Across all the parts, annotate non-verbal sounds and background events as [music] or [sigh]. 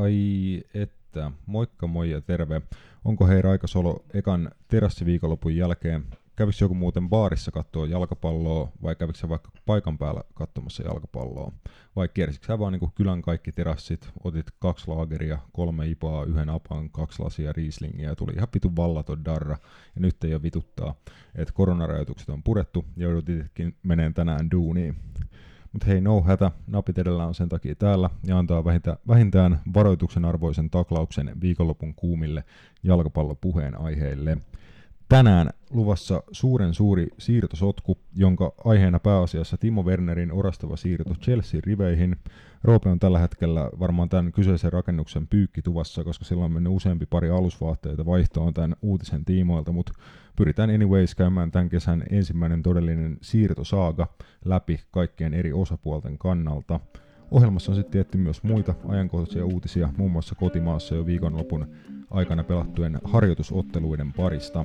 Ai että, moikka moi ja terve. Onko hei Raika Solo ekan terassiviikonlopun jälkeen? Kävikö joku muuten baarissa katsoa jalkapalloa vai kävikö vaikka paikan päällä katsomassa jalkapalloa? Vai kiersikö sä vaan niin kylän kaikki terassit, otit kaksi laageria, kolme ipaa, yhden apan, kaksi lasia riislingiä ja tuli ihan vitun vallaton darra. Ja nyt ei ole vituttaa, että koronarajoitukset on purettu ja joudut itsekin meneen tänään duuniin. Mutta hei, no hätä, napit edellä on sen takia täällä ja antaa vähintään, vähintään varoituksen arvoisen taklauksen viikonlopun kuumille jalkapallopuheen aiheille. Tänään luvassa suuren suuri siirtosotku, jonka aiheena pääasiassa Timo Wernerin orastava siirto Chelsea riveihin. Roope on tällä hetkellä varmaan tämän kyseisen rakennuksen pyykkituvassa, koska sillä on mennyt useampi pari alusvaatteita vaihtoon tämän uutisen tiimoilta, mutta pyritään anyways käymään tämän kesän ensimmäinen todellinen siirtosaaga läpi kaikkien eri osapuolten kannalta. Ohjelmassa on sitten tietty myös muita ajankohtaisia uutisia, muun muassa kotimaassa jo viikonlopun aikana pelattujen harjoitusotteluiden parista.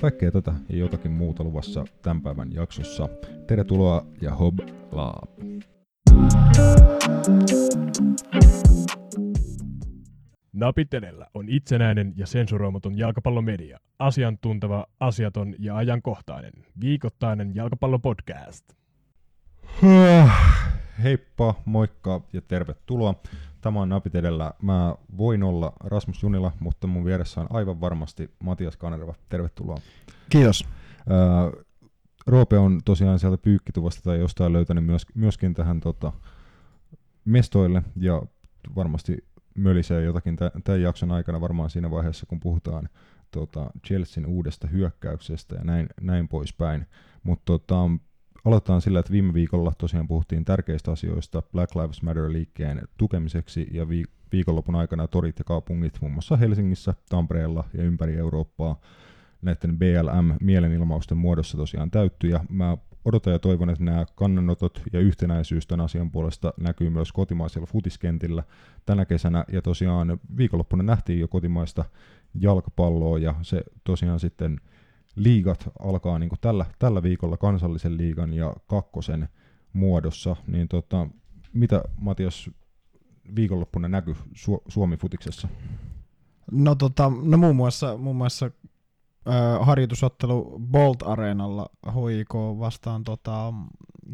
Kaikkea tätä ja jotakin muuta luvassa tämän päivän jaksossa. Tervetuloa ja hob laap. Napit edellä on itsenäinen ja sensuroimaton jalkapallomedia. Asiantunteva, asiaton ja ajankohtainen. Viikoittainen jalkapallopodcast. Heippa, moikka ja tervetuloa. Tämä on Napit edellä. Mä voin olla Rasmus Junila, mutta mun vieressä on aivan varmasti Matias Kanerva. Tervetuloa. Kiitos. Öö, Roope on tosiaan sieltä pyykkituvasta tai jostain löytänyt myös, myöskin tähän tota, mestoille ja varmasti mölisee jotakin tämän jakson aikana varmaan siinä vaiheessa, kun puhutaan tota, Chelsean uudesta hyökkäyksestä ja näin, näin poispäin. Mutta tota, aloitetaan sillä, että viime viikolla tosiaan puhuttiin tärkeistä asioista Black Lives Matter-liikkeen tukemiseksi ja vi- viikonlopun aikana torit ja kaupungit muun muassa Helsingissä, Tampereella ja ympäri Eurooppaa näiden BLM-mielenilmausten muodossa tosiaan täyttyi ja mä odotan ja toivon, että nämä kannanotot ja yhtenäisyys tämän asian puolesta näkyy myös kotimaisella futiskentillä tänä kesänä ja tosiaan viikonloppuna nähtiin jo kotimaista jalkapalloa ja se tosiaan sitten liigat alkaa niin tällä, tällä viikolla kansallisen liigan ja kakkosen muodossa, niin tota, mitä Matias viikonloppuna näkyy Su- Suomi-futiksessa? No, tota, no muun muassa, muun muassa harjoitusottelu Bolt Areenalla HIK vastaan tota,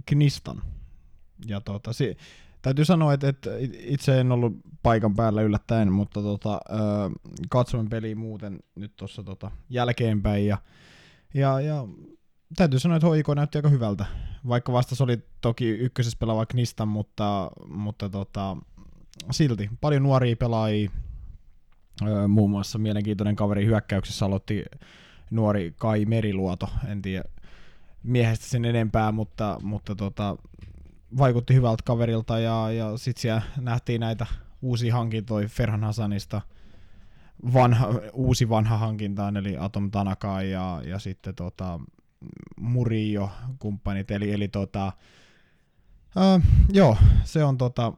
Knistan. Ja tota, si- täytyy sanoa, että, että itse en ollut paikan päällä yllättäen, mutta tota, äh, katsoin peliä muuten nyt tuossa tota, jälkeenpäin ja ja, ja täytyy sanoa, että HIK näytti aika hyvältä, vaikka vastas oli toki ykkösessä pelaava Knistan, mutta, mutta tota, silti paljon nuoria pelaajia, muun muassa mielenkiintoinen kaveri hyökkäyksessä aloitti nuori Kai Meriluoto, en tiedä miehestä sen enempää, mutta, mutta tota, vaikutti hyvältä kaverilta ja, ja sitten siellä nähtiin näitä uusia hankintoja Ferhan Hasanista – vanha, uusi vanha hankintaan, eli Atom Tanaka ja, ja sitten tota, Murio kumppanit, eli, eli tota, ää, joo, se on tota,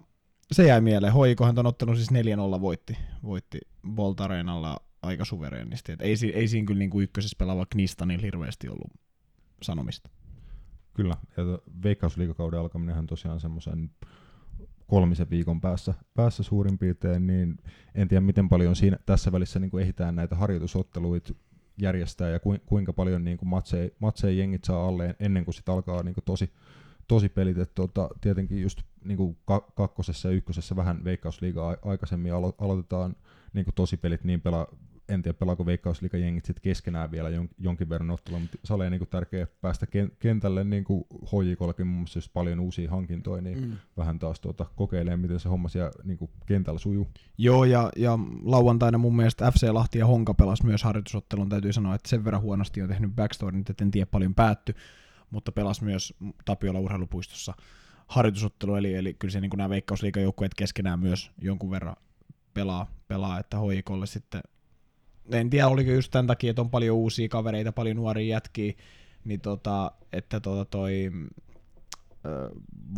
se jäi mieleen. Hoikohan ton ottanut siis 4-0 voitti, voitti Bolt Areenalla aika suvereenisti. Et ei, ei siinä kyllä niinku ykkösessä pelaava Knistanilla hirveästi ollut sanomista. Kyllä, ja veikkausliikakauden alkaminenhan tosiaan semmoisen kolmisen viikon päässä, päässä suurin piirtein, niin en tiedä miten paljon siinä, tässä välissä niin kuin ehditään näitä harjoitusotteluita järjestää ja kuinka paljon niin kuin matseja, matseja jengit saa alle ennen kuin sitten alkaa niin kuin tosi, tosi pelit. Et, tota, tietenkin just niin kuin kakkosessa ja ykkösessä vähän veikkausliigaa aikaisemmin alo- aloitetaan niin kuin tosi pelit niin pela, en tiedä pelaako veikkausliikajengit sitten keskenään vielä jon, jonkin verran ottelua, mutta se oli niin tärkeää päästä kentälle niin kuin HJKllakin muun muassa paljon uusia hankintoja, niin mm. vähän taas tuota, kokeilemaan, miten se homma siellä niin kuin kentällä sujuu. Joo, ja, ja lauantaina mun mielestä FC Lahti ja Honka pelas myös harjoitusottelun, täytyy sanoa, että sen verran huonosti on tehnyt backstory, että en tiedä paljon päätty, mutta pelas myös Tapiola urheilupuistossa harjoitusottelu, eli, eli kyllä se niin kuin nämä veikkausliikajoukkueet keskenään myös jonkun verran pelaa, pelaa että hoikolle sitten en tiedä oliko just tämän takia, että on paljon uusia kavereita, paljon nuoria jätkiä, niin tota, että tota toi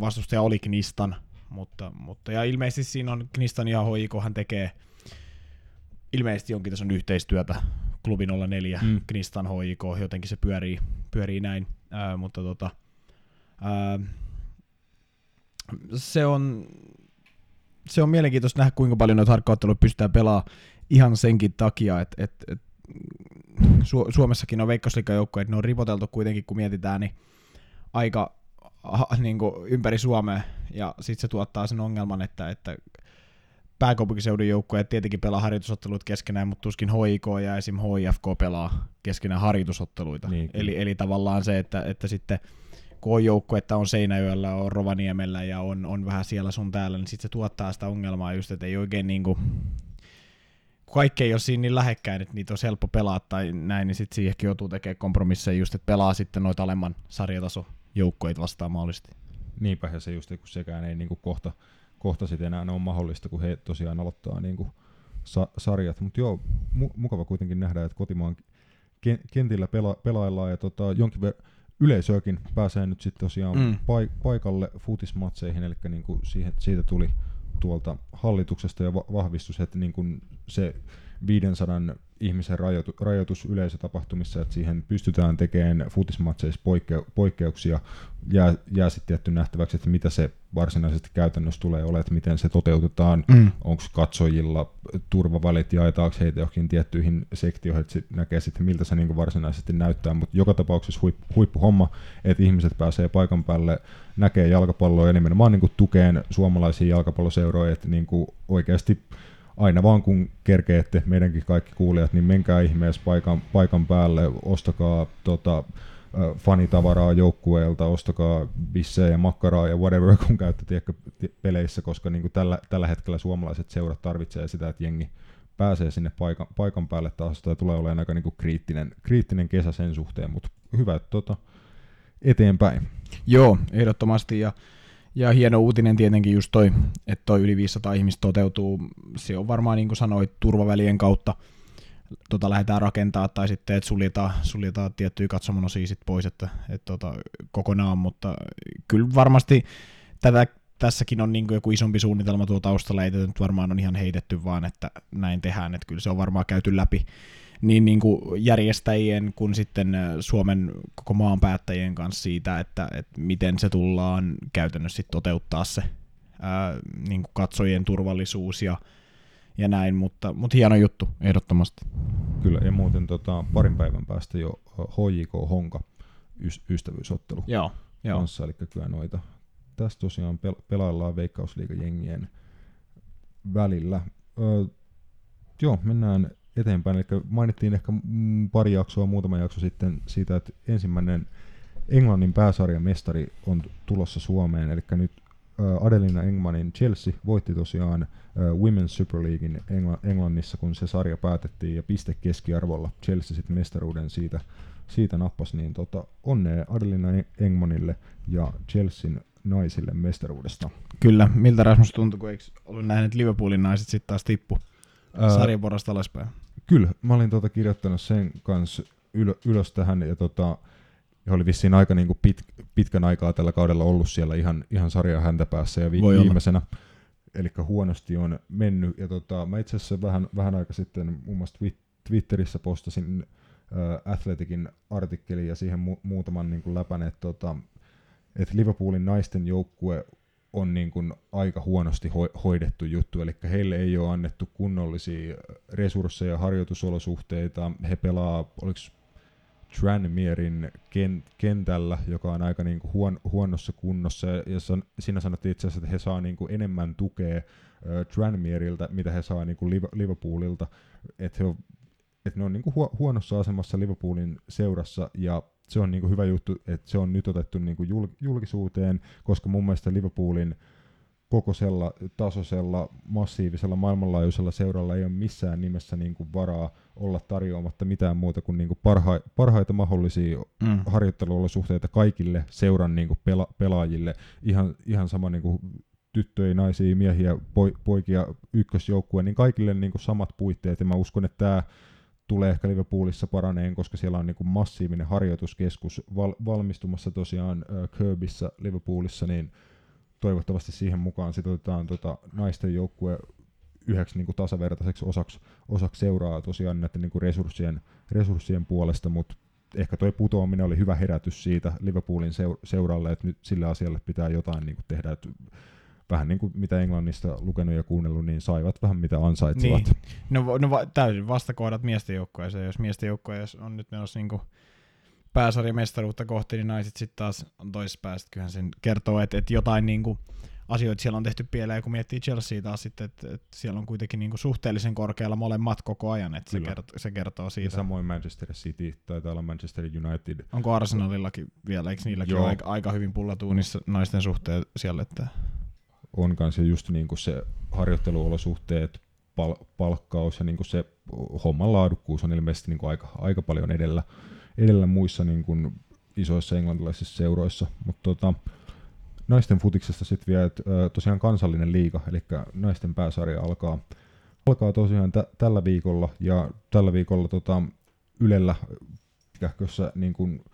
vastustaja oli Knistan, mutta, mutta ja ilmeisesti siinä on Knistan ja HIK, hän tekee ilmeisesti jonkin tason yhteistyötä klubi 04, mm. Knistan HIK, jotenkin se pyörii, pyörii näin, ö, mutta tota, ö, se on se on mielenkiintoista nähdä, kuinka paljon noita harkkaotteluja pystytään pelaamaan ihan senkin takia, että et, et, Su- Suomessakin on veikkausliikajoukkoja, että ne on ripoteltu kuitenkin, kun mietitään, niin aika ha, niin kuin ympäri Suomea, ja sitten se tuottaa sen ongelman, että, että pääkaupunkiseudun joukkoja tietenkin pelaa harjoitusottelut keskenään, mutta tuskin HIK ja esim. HIFK pelaa keskenään harjoitusotteluita. Niin, eli, eli tavallaan se, että, että sitten kun on joukko, että on Seinäjoella, on Rovaniemellä ja on, on vähän siellä sun täällä, niin sitten se tuottaa sitä ongelmaa just, että ei oikein niinku, kaikki ei ole siinä niin lähekkäin, että niitä on helppo pelaa tai näin, niin sitten siihenkin joutuu tekemään kompromisseja just, että pelaa sitten noita alemman sarjataso joukkoita vastaan mahdollisesti. Niinpä, se just, kun sekään ei niinku kohta, kohta sitten enää ole mahdollista, kun he tosiaan aloittaa niinku sa- sarjat. Mutta joo, mu- mukava kuitenkin nähdä, että kotimaan ken- kentillä pela- pelaillaan ja tota, jonkin ver- yleisöäkin pääsee nyt sitten tosiaan Mm. paik- paikalle futismatseihin, eli niinku siihen, siitä tuli tuolta hallituksesta ja va- vahvistus, että niinku se 500 ihmisen rajoitu, rajoitus yleisötapahtumissa, että siihen pystytään tekemään futismatseissa poikke, poikkeuksia, jää, jää sitten tietty nähtäväksi, että mitä se varsinaisesti käytännössä tulee olemaan, että miten se toteutetaan, Mm. onko katsojilla turvavälit, jaetaanko heitä johonkin tiettyihin sektioihin, että sit näkee sitten miltä se niinku varsinaisesti näyttää, mutta joka tapauksessa huip, huippuhomma, että ihmiset pääsee paikan päälle, näkee jalkapalloa ja nimenomaan niinku tukeen suomalaisia jalkapalloseuroja, että niinku oikeasti aina vaan kun kerkeette, meidänkin kaikki kuulijat, niin menkää ihmeessä paikan, paikan päälle, ostakaa tota, fanitavaraa joukkueelta, ostakaa bissejä ja makkaraa ja whatever, [laughs] kun käytte ti- peleissä, koska niin kuin tällä, tällä hetkellä suomalaiset seurat tarvitsee sitä, että jengi pääsee sinne paikan, paikan päälle taas, tämä tulee olemaan aika niin kuin kriittinen, kriittinen kesä sen suhteen, mutta hyvä, että tota, eteenpäin. Joo, ehdottomasti. Ja, ja hieno uutinen tietenkin just toi, että toi yli 500 ihmistä toteutuu. Se on varmaan niin kuin sanoit, turvavälien kautta tota lähdetään rakentaa tai sitten, että suljetaan, suljetaan tiettyjä katsomonosia sit pois että, että tota, kokonaan, mutta kyllä varmasti tätä, tässäkin on niin joku isompi suunnitelma tuo taustalla, ei nyt varmaan on ihan heitetty vaan, että näin tehdään, että kyllä se on varmaan käyty läpi niin, niin kuin järjestäjien kuin sitten äh, Suomen koko maan päättäjien kanssa siitä, että, että miten se tullaan käytännössä sit toteuttaa se ää, niin kuin katsojien turvallisuus ja, ja näin, mutta, mutta hieno juttu ehdottomasti. Kyllä, ja muuten tota, parin päivän päästä jo HJK Honka ys- ystävyysottelu Joo, joo. kanssa, eli kyllä noita. Tässä tosiaan pel- pelaillaan veikkausliigajengien välillä. Öö, joo, mennään eteenpäin. Eli mainittiin ehkä pari jaksoa, muutama jakso sitten siitä, että ensimmäinen Englannin pääsarjan mestari on tulossa Suomeen, eli nyt Adelina Engmanin Chelsea voitti tosiaan Women's Super Leaguein Engla- Englannissa, kun se sarja päätettiin, ja piste keskiarvolla Chelsea sitten mestaruuden siitä, siitä nappasi, niin tota, onnea Adelina Engmanille ja Chelsean naisille mestaruudesta. Kyllä, miltä Rasmus tuntui, kun eikö ollut nähnyt, että Liverpoolin naiset sitten taas tippu sarjan porrasta alaspäin? Kyllä, mä olin tota kirjoittanut sen kanssa ylö, ylös tähän ja tota, ja oli vissiin aika niinku pit, pitkän aikaa tällä kaudella ollut siellä ihan, ihan sarjan häntä päässä ja vi, Voi olla. viimeisenä, eli huonosti on mennyt. Ja tota, mä itse asiassa vähän, vähän aika sitten muun muassa Twi- Twitterissä postasin äh, Athleticin artikkelin ja siihen mu- muutaman niin läpän, että tota, et Liverpoolin naisten joukkue on niin kuin aika huonosti hoi- hoidettu juttu, eli heille ei ole annettu kunnollisia resursseja, harjoitusolosuhteita, he pelaa, oliko Tranmierin ken- kentällä, joka on aika niin kuin huon- huonossa kunnossa, ja san- siinä sanottiin itse asiassa, että he saa niin kuin enemmän tukea äh, Tranmieriltä, mitä he saa niin kuin Liv- Liverpoolilta, että he on ne on niinku huo- huonossa asemassa Liverpoolin seurassa ja se on niinku hyvä juttu, että se on nyt otettu niinku jul- julkisuuteen, koska mun mielestä Liverpoolin kokoisella, tasoisella, massiivisella, maailmanlaajuisella seuralla ei ole missään nimessä niinku varaa olla tarjoamatta mitään muuta kuin niinku parha- parhaita mahdollisia Mm. harjoitteluolosuhteita kaikille seuran niinku pela- pelaajille. Ihan, ihan sama niinku tyttöjä, naisia, miehiä, poi, poikia, ykkösjoukkue, niin kaikille niinku samat puitteet. Ja mä uskon, että tämä tulee ehkä Liverpoolissa paraneen, koska siellä on niinku massiivinen harjoituskeskus val- valmistumassa tosiaan äh, Kirbyssä Liverpoolissa, niin toivottavasti siihen mukaan sit otetaan tota naisten joukkue yhdeksi niinku tasavertaiseksi osaksi, osaksi seuraa tosiaan näiden niinku resurssien, resurssien puolesta, mutta ehkä toi putoaminen oli hyvä herätys siitä Liverpoolin seur- seuralle, että nyt sille asialle pitää jotain niinku tehdä. Et vähän niin kuin mitä Englannista lukenut ja kuunnellut, niin saivat vähän mitä ansaitsivat. Niin. No, no va- täysin vastakohdat miesten joukkueeseen. Jos miesten joukkue on nyt menossa niinku pääsarjamestaruutta kohti, niin naiset sitten taas on toisessa päästä. Kyllähän sen kertoo, että, että jotain niinku asioita siellä on tehty pieleen, kun miettii Chelsea taas sitten, että, että siellä on kuitenkin niinku suhteellisen korkealla molemmat koko ajan, että se, kertoo, se kertoo Ja siitä. samoin Manchester City, taitaa olla Manchester United. Onko Arsenalillakin vielä, eikö niilläkin Joo. ole aika, aika hyvin pullatuunissa naisten suhteen siellä, että On kanssa just niin kuin se harjoitteluolosuhteet, pal- palkkaus ja niin kuin se homman laadukkuus on ilmeisesti niin kuin aika, aika paljon edellä, edellä muissa niin kuin isoissa englantilaisissa seuroissa. Mutta tota, naisten futiksesta sitten vielä, että tosiaan kansallinen liiga, eli naisten pääsarja alkaa, alkaa tosiaan tä- tällä viikolla, ja tällä viikolla tota, Ylellä niin kuin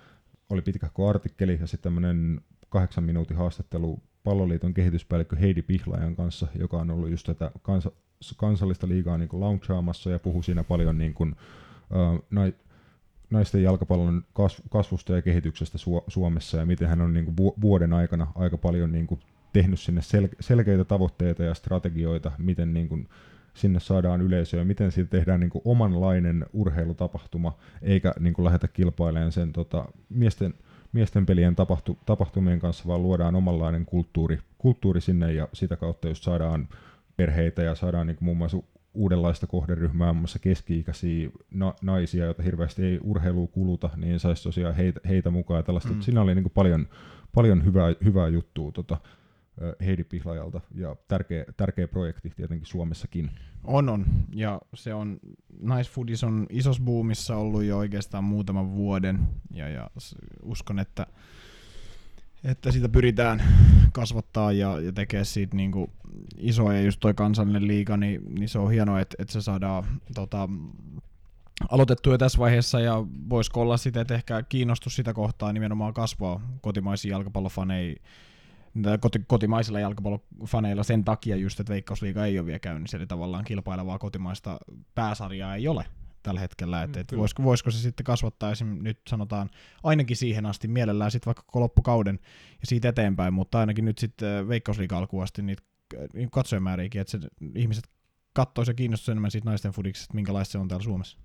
oli pitkähkö artikkeli ja sitten tämmöinen kahdeksan minuutin haastattelu palloliiton kehityspäällikkö Heidi Pihlajan kanssa, joka on ollut just tätä kansa, kansallista liigaa niin launchaamassa ja puhui siinä paljon niin kuin, nai, naisten jalkapallon kasv- kasvusta ja kehityksestä Su- Suomessa ja miten hän on niin kuin vu- vuoden aikana aika paljon niin kuin tehnyt sinne sel- selkeitä tavoitteita ja strategioita, miten niin kuin sinne saadaan yleisöä, miten siitä tehdään niin kuin omanlainen urheilutapahtuma, eikä niin kuin lähdetä kilpailemaan sen tota, miesten, miesten pelien tapahtu, tapahtumien kanssa, vaan luodaan omanlainen kulttuuri, kulttuuri sinne ja sitä kautta just saadaan perheitä ja saadaan niin muun muassa uudenlaista kohderyhmää, muun muassa keski-ikäisiä na- naisia, joita hirveästi ei urheilua kuluta, niin saisi tosiaan heitä, heitä mukaan ja tällaista. Mm. Siinä oli niin kuin paljon, paljon hyvää, hyvää juttua tota, Heidi Pihlajalta ja tärkeä, tärkeä projekti tietenkin Suomessakin. On, on. Ja se on, naisfoodis on isossa boomissa ollut jo oikeastaan muutaman vuoden. Ja, ja uskon, että, että sitä pyritään kasvattaa ja, ja tekee siitä niinku isoa. Ja just toi kansallinen liiga, niin, niin se on hienoa, että, että se saadaan tota, aloitettu jo tässä vaiheessa ja voisiko olla sitten, että ehkä kiinnostus sitä kohtaa nimenomaan kasvaa kotimaisia jalkapallofaneja koti, kotimaisilla jalkapallofaneilla sen takia just, että Veikkausliiga ei ole vielä käynnissä, eli tavallaan kilpailevaa kotimaista pääsarjaa ei ole tällä hetkellä, että Mm, et voisiko, voisiko se sitten kasvattaa esim. nyt sanotaan ainakin siihen asti, mielellään sitten vaikka koko loppukauden ja siitä eteenpäin, mutta ainakin nyt sitten Veikkausliiga alkuun asti niitä niin katsojamääriäkin, että se, ihmiset katsoisi ja kiinnostuisi enemmän siitä naisten fudiksesta, että minkälaista se on täällä Suomessa.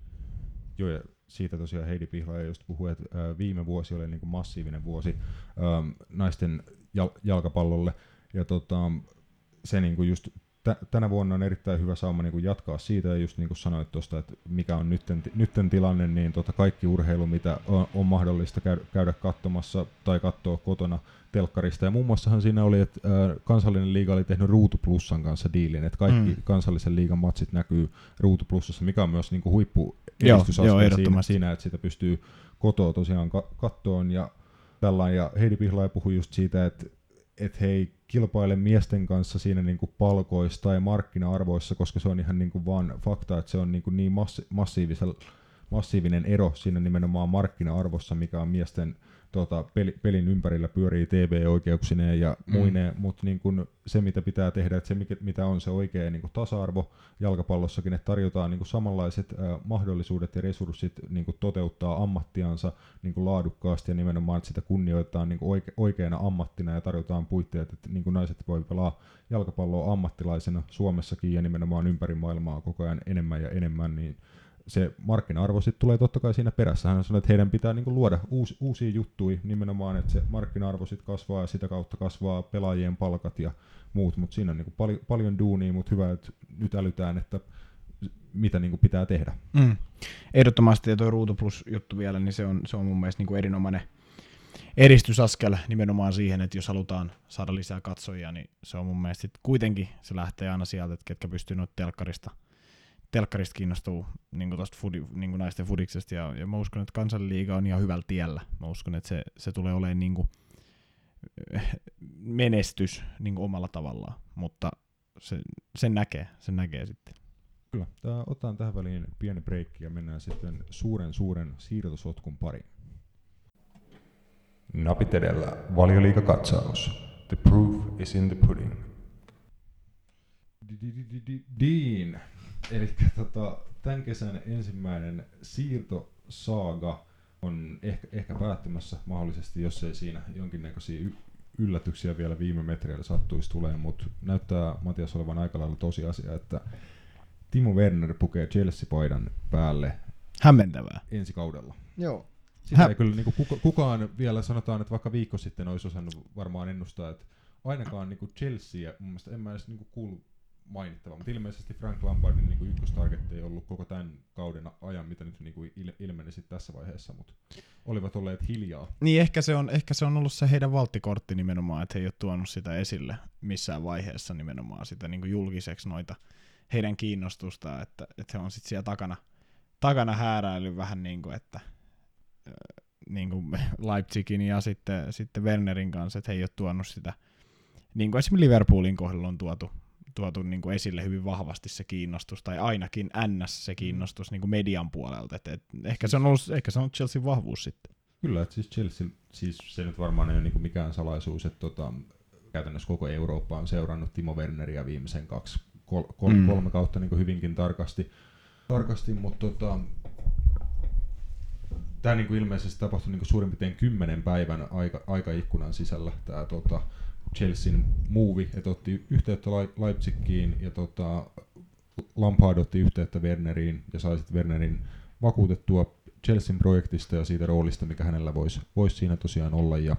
Joo, ja siitä tosiaan Heidi Pihlaja just puhui, että ö, viime vuosi oli niin kuin massiivinen vuosi ö, naisten jalkapallolle, ja tota, se niin kuin just tä- tänä vuonna on erittäin hyvä sauma niin kuin jatkaa siitä, ja just niin kuin sanoit tuosta, että mikä on nytten, nytten tilanne, niin tota kaikki urheilu, mitä on, on mahdollista käydä, käydä katsomassa tai katsoa kotona telkkarista, ja muun muassahan siinä oli, että kansallinen liiga oli tehnyt Ruutu Plussan kanssa diilin, että kaikki Mm. kansallisen liigan matsit näkyy Ruutu Plussassa, mikä on myös niin kuin huippu Joo, siinä, siinä, että sitä pystyy kotoa tosiaan ka- kattoon. Ja tällainen. Ja Heidi Pihlaja puhui just siitä, että et he ei kilpaile miesten kanssa siinä niinku palkoissa tai markkina-arvoissa, koska se on ihan niinku vaan fakta, että se on niinku niin massi- massiivisel- massiivinen ero siinä nimenomaan markkina-arvossa, mikä on miesten tota, peli, pelin ympärillä pyörii TV-oikeuksineen ja Mm. muineen, mutta niin kun se mitä pitää tehdä, että se mikä, mitä on se oikea niin kun tasa-arvo jalkapallossakin, että tarjotaan niin kun samanlaiset ä, mahdollisuudet ja resurssit niin kun toteuttaa ammattiansa niin kun laadukkaasti ja nimenomaan, että sitä kunnioitetaan niin kun oike, oikeana ammattina ja tarjotaan puitteet, että niin kun naiset voi pelaa jalkapalloa ammattilaisena Suomessakin ja nimenomaan ympäri maailmaa koko ajan enemmän ja enemmän, niin se markkina-arvo sitten tulee totta kai siinä perässä. Hän sanoi, että heidän pitää niinku luoda uusi, uusia juttuja nimenomaan, että se markkina-arvo sitten kasvaa ja sitä kautta kasvaa pelaajien palkat ja muut, mutta siinä on niinku pal- paljon duunia, mutta hyvä, että nyt älytään, että mitä niinku pitää tehdä. Mm. Ehdottomasti ja tuo Ruutu Plus juttu vielä, niin se on, se on mun mielestä niin kuin erinomainen edistysaskel nimenomaan siihen, että jos halutaan saada lisää katsojia, niin se on mun mielestä kuitenkin, se lähtee aina sieltä, että ketkä pystyy noita telkkarista, telkkarista kiinnostuu niin tosta fudi, niin naisten fudiksesta, ja, ja mä uskon, että kansalliliiga on ihan hyvällä tiellä. Mä uskon, että se, se tulee olemaan niin kuin menestys niin kuin omalla tavallaan, mutta se, sen näkee, sen näkee sitten. Kyllä. Tää, otetaan tähän väliin pieni breikki ja mennään sitten suuren suuren siirtosotkun pariin. Napit edellä, valioliikakatsaus. The proof is in the pudding. Dean. Eli tota, tämän kesän ensimmäinen siirtosaaga on ehkä, ehkä päättymässä mahdollisesti, jos ei siinä jonkinnäköisiä y- yllätyksiä vielä viime metreillä sattuisi tulee, mutta näyttää Matias olevan aika lailla tosiasia, että Timo Werner pukee Chelsea-paidan päälle Hämmentävää. ensi kaudella. Joo. Sitä Hä- ei kyllä niin kuka, kukaan vielä sanotaan, että vaikka viikko sitten olisi osannut varmaan ennustaa, että ainakaan niin Chelsea, mun mielestä en mä edes niin kuullut mainittava, mutta ilmeisesti Frank Lampardin niin ykköstargetti ei ollut koko tämän kauden ajan, mitä nyt niin il, ilmeni sit tässä vaiheessa, mutta olivat olleet hiljaa. Niin ehkä se, on, ehkä se on ollut se heidän valttikortti nimenomaan, että he ei ole tuonut sitä esille missään vaiheessa nimenomaan sitä niin kuin julkiseksi noita heidän kiinnostusta, että, että he on sitten siellä takana, takana hääräily vähän niin kuin, että niin kuin [laughs] Leipzigin ja sitten, sitten Wernerin kanssa, että he ei ole tuonut sitä, niin kuin esimerkiksi Liverpoolin kohdalla on tuotu, tuotu niin kuin esille hyvin vahvasti se kiinnostus, tai ainakin NS se kiinnostus niin kuin median puolelta, että, että ehkä, se on ollut, ehkä se on ollut Chelsean vahvuus sitten. Kyllä, että siis Chelsea, siis se nyt varmaan ei ole niin mikään salaisuus, että tota, käytännössä koko Eurooppa on seurannut Timo Werneriä viimeisen kaksi, kol, kol, Mm. kolme kautta niin hyvinkin tarkasti, tarkasti mutta tota, tämä niin ilmeisesti tapahtui niin suurin piirtein kymmenen päivän aika, aikaikkunan sisällä tämä tota, Chelsean move, että otti yhteyttä Leipzigiin ja tota, Lampard otti yhteyttä Werneriin ja sai sitten Wernerin vakuutettua Chelsean projektista ja siitä roolista, mikä hänellä voisi vois siinä tosiaan olla. Ja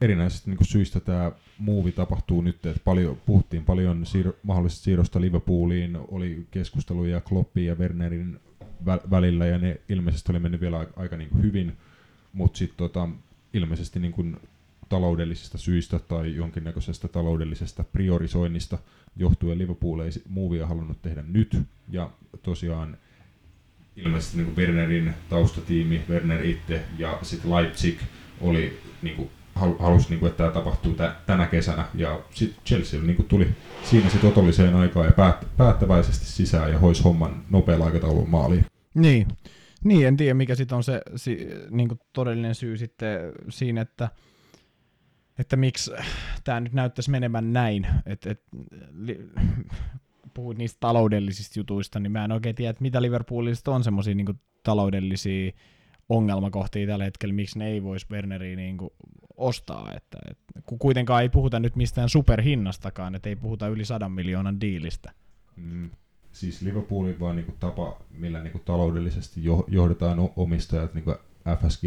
erinäisistä niin syistä tämä muuvi tapahtuu nyt, että paljon, puhuttiin paljon siir- mahdollisesta siirrosta Liverpooliin, oli keskusteluja Kloppin ja Wernerin vä- välillä ja ne ilmeisesti oli mennyt vielä aika, aika niin hyvin, mutta sitten tota, ilmeisesti niin kuin taloudellisista syistä tai jonkinnäköisestä taloudellisesta priorisoinnista johtuen Liverpool ei muuvia halunnut tehdä nyt ja tosiaan ilmeisesti niin Wernerin taustatiimi, Werner itse ja sitten Leipzig oli niin kuin, hal- halusi, niin kuin, että tämä tapahtuu tä- tänä kesänä ja sitten Chelsea niin kuin, tuli siinä sitten otolliseen aikaan ja päät- päättäväisesti sisään ja hoisi homman nopealla aikataululla maaliin. Niin. Niin, en tiedä mikä sitten on se si, niin todellinen syy sitten siinä, että, että miksi tämä nyt näyttäisi menemään näin. Et, et, puhuit niistä taloudellisista jutuista, niin mä en oikein tiedä, että mitä Liverpoolista on semmoisia niin taloudellisia ongelmakohtia tällä hetkellä, miksi ne ei voisi Werneriä niin kuin ostaa. Että, et, kun kuitenkaan ei puhuta nyt mistään superhinnastakaan, että ei puhuta yli sadan miljoonan diilistä. Mm. Siis Liverpoolin vaan niinku tapa, millä niinku taloudellisesti jo, johdetaan omistajat, niinku FSG,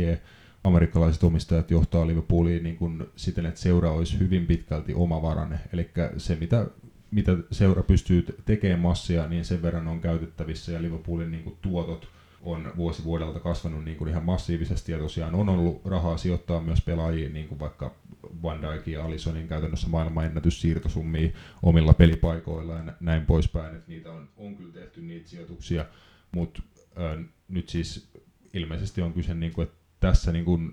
amerikkalaiset omistajat johtaa Liverpoolia niinku siten, että seura olisi hyvin pitkälti omavarainen. Eli se, mitä, mitä seura pystyy tekemään massia, niin sen verran on käytettävissä. Ja Liverpoolin niinku tuotot on vuosi vuodelta kasvanut niin kuin ihan massiivisesti. Ja tosiaan on ollut rahaa sijoittaa myös pelaajiin, niin kuin vaikka Van Dijkin ja Alisonin käytännössä maailman ennätyssiirtosummia omilla pelipaikoilla ja nä- näin poispäin, että niitä on, on kyllä tehty niitä sijoituksia, mutta nyt siis ilmeisesti on kyse, niin kuin, että tässä niin kuin,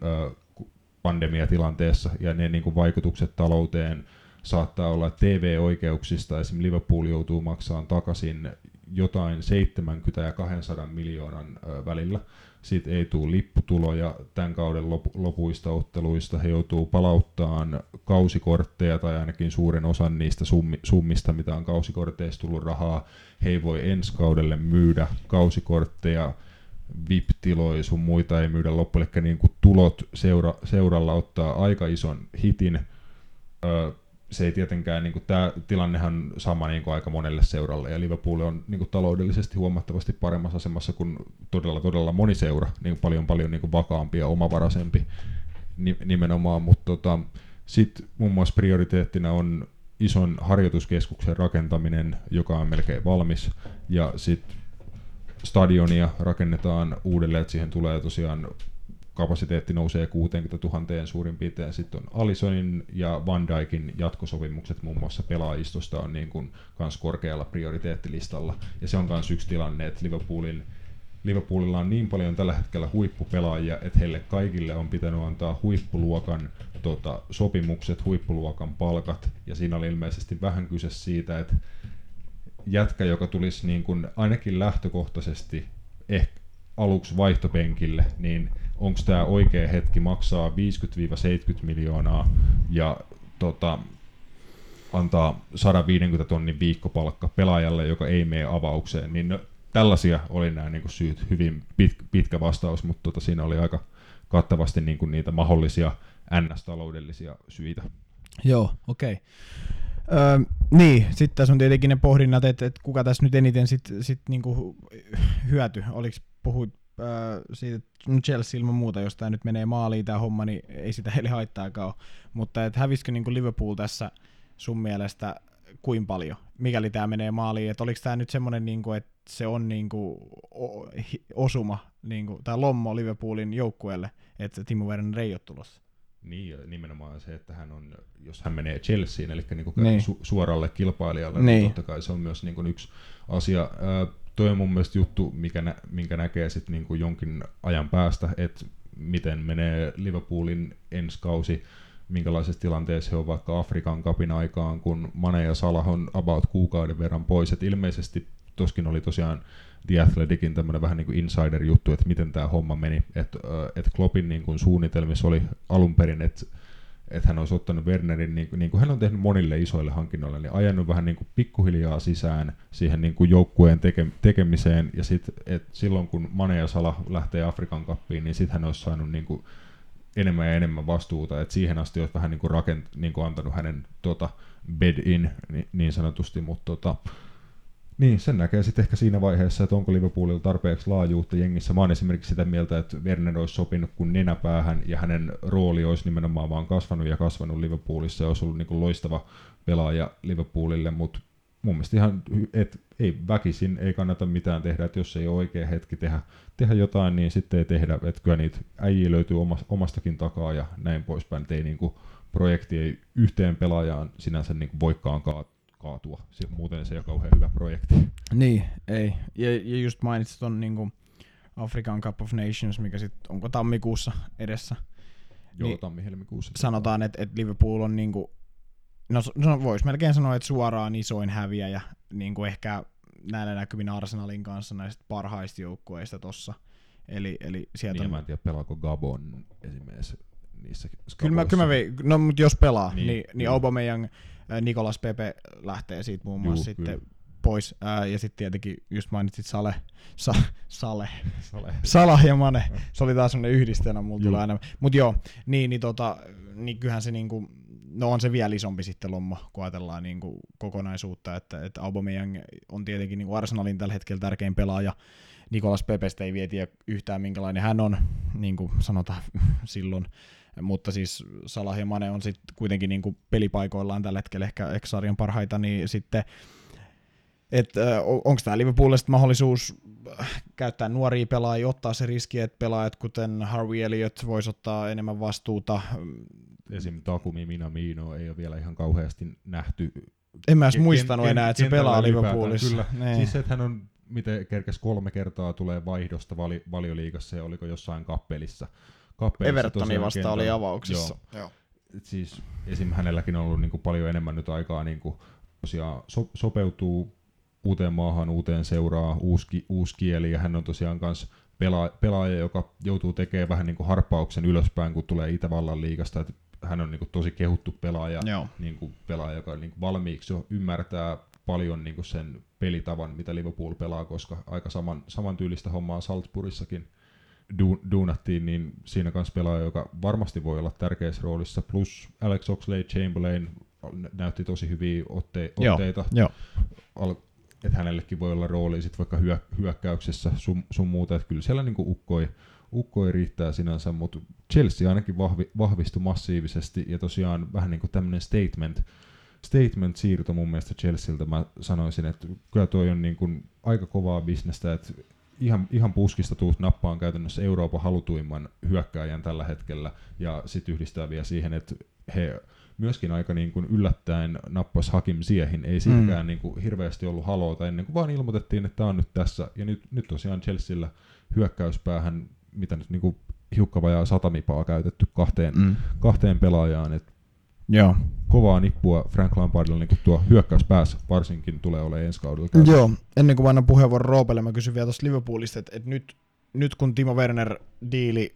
pandemiatilanteessa ja ne niin kuin vaikutukset talouteen saattaa olla että TV-oikeuksista, esimerkiksi Liverpool joutuu maksamaan takaisin jotain 70 ja 200 miljoonan välillä. Siitä ei tule lipputuloja tämän kauden lopu, lopuista otteluista. He joutuu palauttamaan kausikortteja tai ainakin suuren osan niistä summi, summista, mitä on kausikorteista tullut rahaa. He ei voi ensi kaudelle myydä kausikortteja, VIP-tiloja sun muita ei myydä loppuun. Eli niin kuin tulot seura, seuralla ottaa aika ison hitin. Ö, se ei tietenkään, niin kuin, tämä tilannehan sama niin kuin aika monelle seuralle, ja Liverpool on niin kuin, taloudellisesti huomattavasti paremmassa asemassa kuin todella, todella moni seura, niin kuin, paljon, paljon niin kuin, vakaampi ja omavaraisempi ni, nimenomaan, mutta tota, sitten muun muassa prioriteettina on ison harjoituskeskuksen rakentaminen, joka on melkein valmis, ja sitten stadionia rakennetaan uudelleen, että siihen tulee tosiaan kapasiteetti nousee 60 000 suurin piirtein. Sitten on Alisonin ja Van Dijkin jatkosopimukset muun muassa pelaajistosta on niin kuin kans korkealla prioriteettilistalla. Ja se on myös yksi tilanne, että Liverpoolin, Liverpoolilla on niin paljon tällä hetkellä huippupelaajia, että heille kaikille on pitänyt antaa huippuluokan tota, sopimukset, huippuluokan palkat. Ja siinä oli ilmeisesti vähän kyse siitä, että jätkä, joka tulisi niin kuin ainakin lähtökohtaisesti ehkä aluksi vaihtopenkille, niin onko tämä oikea hetki maksaa 50-70 miljoonaa ja tota, antaa 150 tonnin viikkopalkka pelaajalle, joka ei mene avaukseen, niin no, tällaisia oli nämä niinku syyt. Hyvin pit, pitkä vastaus, mutta tota, siinä oli aika kattavasti niinku niitä mahdollisia NS-taloudellisia syitä. Joo, okei. Okay. Öö, niin, sitten tässä on tietenkin ne pohdinnat, että, että kuka tässä nyt eniten sit, sit niinku hyöty. Oliko puhuit öö, siitä, että Chelsea ilman muuta, jos tämä nyt menee maaliin tämä homma, niin ei sitä [laughs] heille haittaakaan ole. Mutta että hävisikö niinku Liverpool tässä sun mielestä kuin paljon, mikäli tämä menee maaliin? Että oliko tämä nyt semmoinen, niinku, että se on niinku osuma niinku, tai lommo Liverpoolin joukkueelle, että Timo Werner ei ole tulossa? Niin, ja nimenomaan se, että hän on, jos hän menee Chelseain, eli niin kuin niin. Su- suoralle kilpailijalle, niin. niin totta kai se on myös niin kuin yksi asia. Ää, toi on mun mielestä juttu, mikä nä- minkä näkee sitten niin kuin jonkin ajan päästä, että miten menee Liverpoolin ensi kausi, minkälaisessa tilanteessa he on vaikka Afrikan kapin aikaan, kun Mane ja Salah on about kuukauden verran pois. Et ilmeisesti toskin oli tosiaan The Athleticin tämmöinen vähän niin kuin insider-juttu, että miten tämä homma meni. Että et Kloppin niin kuin suunnitelmissa oli alun perin, että että hän olisi ottanut Wernerin, niin kuin, niin kuin hän on tehnyt monille isoille hankinnoille, niin ajanut vähän niin kuin pikkuhiljaa sisään siihen niin kuin joukkueen teke, tekemiseen, ja sit, et silloin kun Mane ja Sala lähtee Afrikan kappiin, niin sitten hän olisi saanut niin kuin enemmän ja enemmän vastuuta, että siihen asti olisi vähän niin kuin, rakent, niin kuin antanut hänen tota, bed in niin, niin sanotusti, mutta tota, niin, sen näkee sitten ehkä siinä vaiheessa, että onko Liverpoolilla tarpeeksi laajuutta jengissä. Mä oon esimerkiksi sitä mieltä, että Werner olisi sopinut kuin nenäpäähän ja hänen rooli olisi nimenomaan vaan kasvanut ja kasvanut Liverpoolissa ja olisi ollut niin kuin loistava pelaaja Liverpoolille, mutta mun mielestä ihan, että ei väkisin, ei kannata mitään tehdä, että jos ei ole oikea hetki tehdä, tehdä jotain, niin sitten ei tehdä, että kyllä niitä äijiä löytyy omastakin takaa ja näin poispäin, että ei niin kuin, projekti ei yhteen pelaajaan sinänsä niin kuin voikaan kaatua. Muuten se ei ole kauhean hyvä projekti. Niin, ei. Ja, ja just mainitsit ton niin African Cup of Nations, mikä sitten onko tammikuussa edessä. Joo, niin tammi-helmikuussa. Sanotaan, että et Liverpool on niinku, no, no vois melkein sanoa, että suoraan isoin häviäjä niinku ehkä näillä näkymin Arsenalin kanssa näistä parhaista joukkueista tossa. Eli, eli sieltä niin, on... mä en tiedä, pelaako Gabon esimerkiksi niissä Kyllä mä, kyllä mä vei, no mutta jos pelaa, niin, niin, niin Aubameyang Nikolas Pepe lähtee siitä muun muassa Juu, sitten kyllä. pois. Ää, ja sitten tietenkin just mainitsit Sale, Sa, Sale, Sale. Salah ja Mane. Se oli taas semmoinen yhdistelmä, mulla tulee aina. Mutta joo, niin, niin, tota, niin kyllähän se niinku, no on se vielä isompi sitten lomma, kun ajatellaan niinku kokonaisuutta, että, että Aubameyang on tietenkin niinku Arsenalin tällä hetkellä tärkein pelaaja, Nikolas Pepestä ei vietiä yhtään minkälainen hän on, niin kuin sanotaan [laughs] silloin mutta siis Salah ja Mane on sitten kuitenkin niin kuin pelipaikoillaan tällä hetkellä ehkä, sarjan parhaita, niin sitten että onko tämä Liverpoolille mahdollisuus äh, käyttää nuoria pelaajia, ottaa se riski, että pelaajat kuten Harvey Elliott voisi ottaa enemmän vastuuta. Esim. Takumi Minamino ei ole vielä ihan kauheasti nähty. En mä edes muistanut enää, että se pelaa Liverpoolissa. Kyllä. Nee. Siis että hän on, miten kerkes kolme kertaa tulee vaihdosta vali, valioliigassa ja oliko jossain kappelissa Evertonin vasta oli avauksissa. Joo. Joo. Et siis esim. hänelläkin on ollut niin kuin paljon enemmän nyt aikaa niin kuin tosiaan so, sopeutuu uuteen maahan, uuteen seuraa, uusi, uusi kieli, ja hän on tosiaan myös pelaaja, pelaaja, joka joutuu tekemään vähän niin kuin harppauksen ylöspäin, kun tulee Itävallan liigasta, että hän on niin kuin tosi kehuttu pelaaja, niin kuin pelaaja joka niin kuin valmiiksi jo ymmärtää paljon niin kuin sen pelitavan, mitä Liverpool pelaa, koska aika saman, samantyylistä hommaa Salzburgissakin du, duunattiin, niin siinä kanssa pelaaja, joka varmasti voi olla tärkeässä roolissa, plus Alex Oxlade-Chamberlain näytti tosi hyviä otte, otteita, Joo, Al, että hänellekin voi olla rooli sit vaikka hyö, hyökkäyksessä sun, sun muuta, että kyllä siellä niinku ukkoi, ukkoi riittää sinänsä, mutta Chelsea ainakin vahvi, vahvistui massiivisesti ja tosiaan vähän niin kuin tämmöinen statement, statement siirto mun mielestä Chelsealtä. Mä sanoisin, että kyllä toi on niin kuin aika kovaa bisnestä, että ihan, ihan puskista tuut nappaan käytännössä Euroopan halutuimman hyökkääjän tällä hetkellä, ja sitten yhdistää vielä siihen, että he myöskin aika niin kuin yllättäen nappas Hakim Siehin. Ei silläkään mm. niin kuin hirveästi ollut haloota ennen kuin vaan ilmoitettiin, että tämä on nyt tässä. Ja nyt, nyt tosiaan Chelsealla hyökkäyspäähän, mitä nyt niin kuin hiukka vajaa satamipaa käytetty kahteen, mm. kahteen pelaajaan. Et Joo. Kovaa nippua Frank Lampardilla niin tuo hyökkäyspäässä varsinkin tulee olemaan ensi kaudella. Käytössä. Joo, ennen kuin mä annan puheenvuoron Roopelle, mä kysyn vielä tuosta Liverpoolista, että, että nyt, nyt kun Timo Werner diili,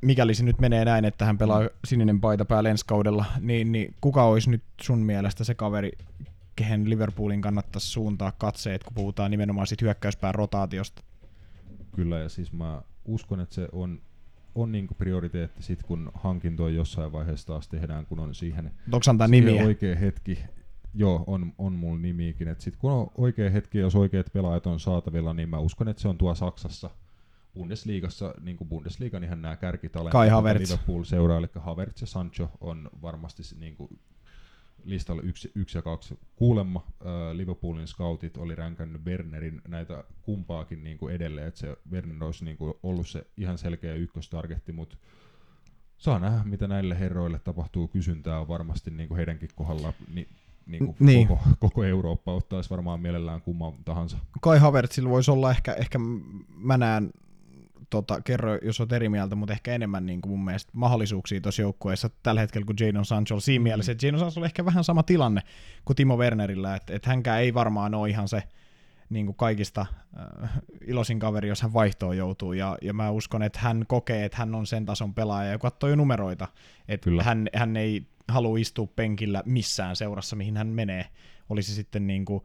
mikäli se nyt menee näin, että hän pelaa sininen paita päällä ensi kaudella, niin, niin kuka olisi nyt sun mielestä se kaveri, kehen Liverpoolin kannattaisi suuntaa katseet, kun puhutaan nimenomaan siitä hyökkäyspään rotaatiosta? Kyllä, ja siis mä uskon, että se on on niinku prioriteetti sit, kun hankintoja jossain vaiheessa taas tehdään, kun on siihen Onko nimiä? oikea hetki. Joo, on, on mulla nimiikin. Et sit kun on oikea hetki, jos oikeat pelaajat on saatavilla, niin mä uskon, että se on tuo Saksassa. Bundesliigassa, niin kuin Bundesliigan ihan nämä kärkitalentit, Kai Havertz. Liverpool seuraa, eli Havertz ja Sancho on varmasti niin kuin listalla yksi, yksi ja kaksi. Kuulemma äh, Liverpoolin scoutit oli ränkännyt Wernerin näitä kumpaakin niin kuin edelleen, että se Werner olisi niin kuin ollut se ihan selkeä ykköstargetti, mutta saa nähdä, mitä näille herroille tapahtuu. Kysyntää on varmasti niin kuin heidänkin kohdalla ni, niin kuin Niin. koko, koko Eurooppa ottaisi varmaan mielellään kumman tahansa. Kai Havertzilla voisi olla ehkä, ehkä mä näen, tota, kerro jos olet eri mieltä, mutta ehkä enemmän niin kuin mun mielestä mahdollisuuksia tuossa joukkueessa tällä hetkellä kuin Jadon Sancho siinä mielessä, että Jadon Sancho on ehkä vähän sama tilanne kuin Timo Wernerillä, että, että hänkään ei varmaan ole ihan se niin kuin kaikista äh, iloisin kaveri, jos hän vaihtoon joutuu, ja, ja mä uskon, että hän kokee, että hän on sen tason pelaaja, ja katsoo jo numeroita, että hän, hän ei halua istua penkillä missään seurassa, mihin hän menee, olisi sitten niin kuin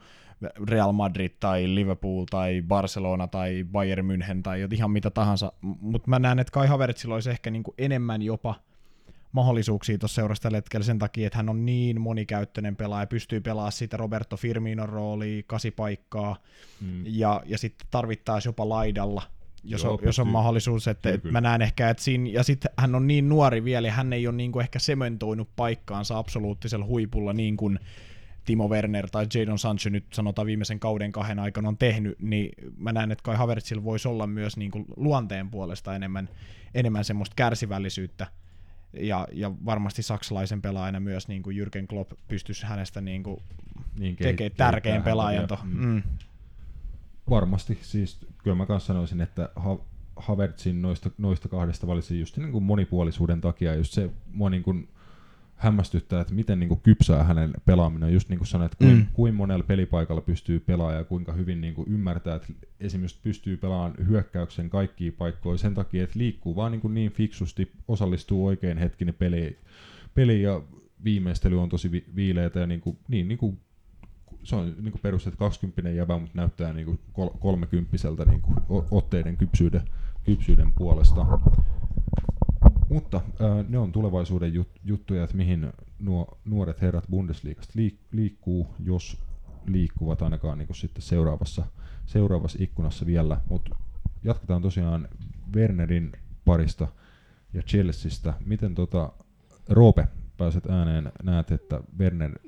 Real Madrid tai Liverpool tai Barcelona tai Bayern München tai ihan mitä tahansa, mutta mä näen, että Kai Havertzilla olisi ehkä niin kuin enemmän jopa mahdollisuuksia tuossa seurassa tällä hetkellä sen takia, että hän on niin monikäyttöinen pelaaja, pystyy pelaamaan sitä Roberto Firminon roolia, kasipaikkaa, Mm. ja, ja sitten tarvittaisiin jopa laidalla, jos, Joo, on, jos on mahdollisuus, että Kyllä, kyllä. mä näen ehkä, että siinä, ja sitten hän on niin nuori vielä, ja hän ei ole niinku ehkä sementoinut paikkaansa absoluuttisella huipulla niin kuin Timo Werner tai Jadon Sancho nyt sanotaan viimeisen kauden kahden aikana on tehnyt, niin mä näen, että Kai Havertzilla voisi olla myös niinku luonteen puolesta enemmän, enemmän semmoista kärsivällisyyttä, ja, ja varmasti saksalaisen pelaajana myös niin kuin Jürgen Klopp pystyisi hänestä niin kuin Niin tekemään tärkeän pelaajan. To. Mm. Mm. Varmasti, siis kyllä mä kanssa sanoisin, että ha- Havertzin noista, noista kahdesta valitsin just niin kuin monipuolisuuden takia, just se mua niin kuin hämmästyttää, että miten niin kuin kypsää hänen pelaaminen just niin kuin sanoit, kuin, Mm. kuin monella pelipaikalla pystyy pelaamaan ja kuinka hyvin niin kuin ymmärtää, että esimerkiksi pystyy pelaamaan hyökkäyksen kaikkiin paikkoihin sen takia, että liikkuu vaan niin, kuin niin fiksusti, osallistuu oikein hetki peliin, peliin ja viimeistely on tosi vi- viileitä ja niin kuin, niin, niin kuin se on niin kuin perus, että 20 jäbä, mutta näyttää niin kuin kol- kolmekymppiseltä niin kuin otteiden kypsyyden, kypsyyden puolesta. Mutta ää, ne on tulevaisuuden jut- juttuja, että mihin nuo nuoret herrat Bundesliigasta liik- liikkuu, jos liikkuvat ainakaan niin sitten seuraavassa, seuraavassa ikkunassa vielä. Mutta jatketaan tosiaan Wernerin parista ja Chelseastä. Miten tota, Roope pääset ääneen, näet, että Werner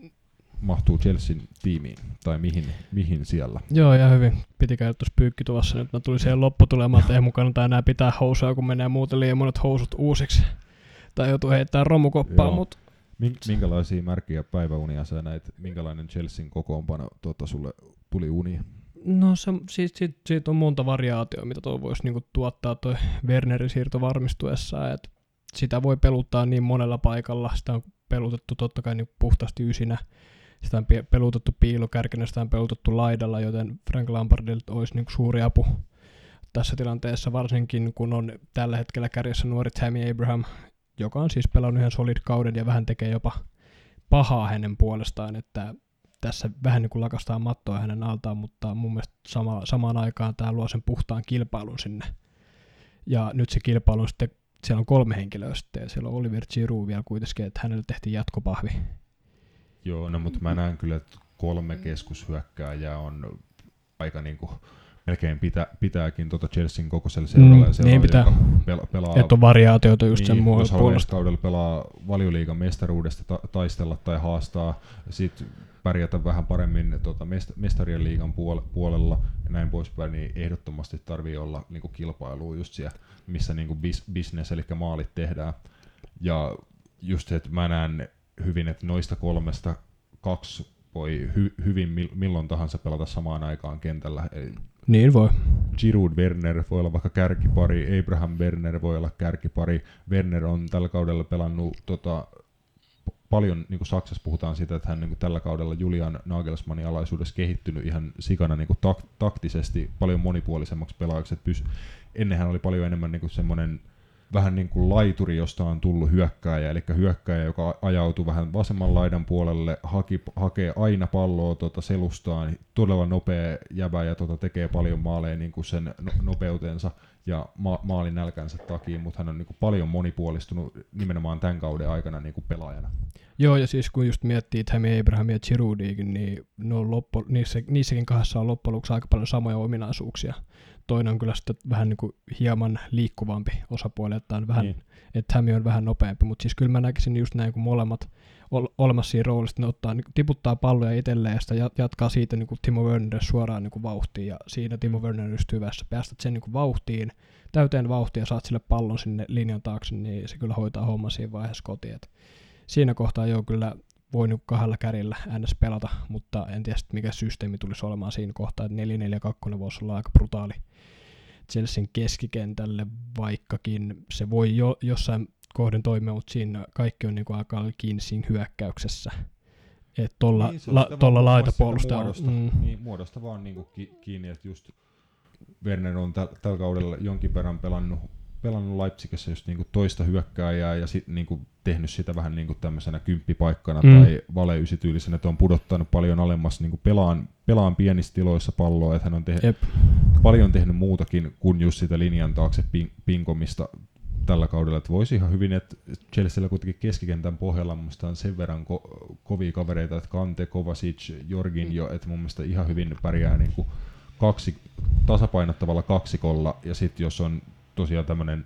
mahtuu Chelsean tiimiin, tai mihin, mihin siellä? Joo, ja hyvin. Piti käydä tuossa pyykki tuossa. Nyt mä tulin siihen lopputulemaan, että ei mun kannata enää pitää housuja, kun menee muuten liian monet housut uusiksi. Tai joutuu heittämään romukoppaa, mutta Mink- minkälaisia märkiä päiväunia sä näit, minkälainen Chelsean kokoonpano tuota, sulle tuli uni? no se, siitä, siitä, siitä, on monta variaatioa, mitä toi voisi niinku tuottaa toi Wernerin siirto varmistuessa. Et sitä voi peluttaa niin monella paikalla. Sitä on pelutettu totta kai niin puhtaasti ysinä. Sitä on pelutettu piilokärkenä, sitä on pelutettu laidalla, joten Frank Lampardilta olisi niin suuri apu tässä tilanteessa, varsinkin kun on tällä hetkellä kärjessä nuori Tammy Abraham, joka on siis pelannut ihan solid kauden ja vähän tekee jopa pahaa hänen puolestaan, että tässä vähän niin kuin lakastaa mattoa hänen altaan, mutta mun mielestä sama, samaan aikaan tämä luo sen puhtaan kilpailun sinne. Ja nyt se kilpailu sitten, siellä on kolme henkilöä sitten, ja siellä on Oliver Giroud vielä kuitenkin, että hänelle tehtiin jatkopahvi. Joo, no mutta mä näen kyllä, että kolme keskushyökkääjää on aika niinku, melkein pitä, pitääkin tuota Chelsean kokoisella seuralla Mm, ja seuraava, niin pitää. joka pel- pelaa Että on variaatioita just sen niin, muun jos haluaa ensi puolesta. kaudella pelaa valioliigan mestaruudesta ta- taistella tai haastaa, sitten pärjätä vähän paremmin tota, mest- mestarien liigan puol- puolella ja näin poispäin, niin ehdottomasti tarvii olla niinku, kilpailua just siellä, missä niinku, bis- business, eli maalit tehdään. Ja just se, että mä näen hyvin, että noista kolmesta kaksi voi hy- hyvin mil- milloin tahansa pelata samaan aikaan kentällä. Eli Niin voi. Giroud Werner voi olla vaikka kärkipari, Abraham Werner voi olla kärkipari. Werner on tällä kaudella pelannut tota, paljon, niin kuin Saksassa puhutaan siitä, että hän niin kuin tällä kaudella Julian Nagelsmannin alaisuudessa kehittynyt ihan sikana niin kuin tak- taktisesti paljon monipuolisemmaksi pelaajaksi. Pys- ennen hän oli paljon enemmän niin kuin semmoinen vähän niin kuin laituri, josta on tullut hyökkääjä, eli hyökkääjä, joka ajautuu vähän vasemman laidan puolelle, haki, hakee aina palloa tuota selustaan, todella nopea jäbä ja tuota tekee paljon maaleja niin kuin sen no- nopeutensa ja ma- maalin nälkänsä takia, mutta hän on niin kuin paljon monipuolistunut nimenomaan tämän kauden aikana niin kuin pelaajana. Joo, ja siis kun just miettii Tammy Abraham ja Giroudikin, niin ne on loppu, niissä, niissäkin kahdessa on loppujen aika paljon samoja ominaisuuksia. Toinen on kyllä sitten vähän niin kuin hieman liikkuvampi osapuoli, että, on vähän, Niin. niin. että Hämi on vähän nopeampi, mutta siis kyllä mä näkisin just näin, kun molemmat ol, olemassa siinä roolissa, ne ottaa, niin tiputtaa palloja itselleen ja sitä jat- jatkaa siitä niin kuin Timo Werner suoraan niin kuin vauhtiin ja siinä Timo Werner on just hyvässä. Päästät sen niin kuin vauhtiin, täyteen vauhtia ja saat sille pallon sinne linjan taakse, niin se kyllä hoitaa homma siinä vaiheessa kotiin. Et siinä kohtaa joo kyllä voi niinku kahdella kärjellä ns. pelata, mutta en tiedä mikä systeemi tulisi olemaan siinä kohtaa, että 4-4-2 voisi olla aika brutaali Chelsean keskikentälle, vaikkakin se voi jo jossain kohden toimia, mutta siinä kaikki on niinku aika kiinni siinä hyökkäyksessä. Että tuolla, Niin, la, tolla laitapuolustajalla. muodosta, Mm, niin, muodosta vaan niin kuin ki- kiinni, että just Werner on täl- tällä kaudella jonkin verran pelannut, pelannut Leipzigissä just niin kuin toista hyökkääjää ja sit niin kuin tehnyt sitä vähän niin kuin tämmöisenä kymppipaikkana Mm. mm. tai valeysytyylisenä, että on pudottanut paljon alemmas niin kuin pelaan, pelaan pienissä tiloissa palloa, että hän on te- paljon tehnyt muutakin kuin just sitä linjan taakse pin- pinkomista tällä kaudella, että voisi ihan hyvin, että Chelsealla kuitenkin keskikentän pohjalla mun on sen verran ko- kovia kavereita, että Kante, Kovacic, Jorginho, että mun mielestä ihan hyvin pärjää niin kuin kaksi, tasapainottavalla kaksikolla, ja sitten jos on tosiaan tämmöinen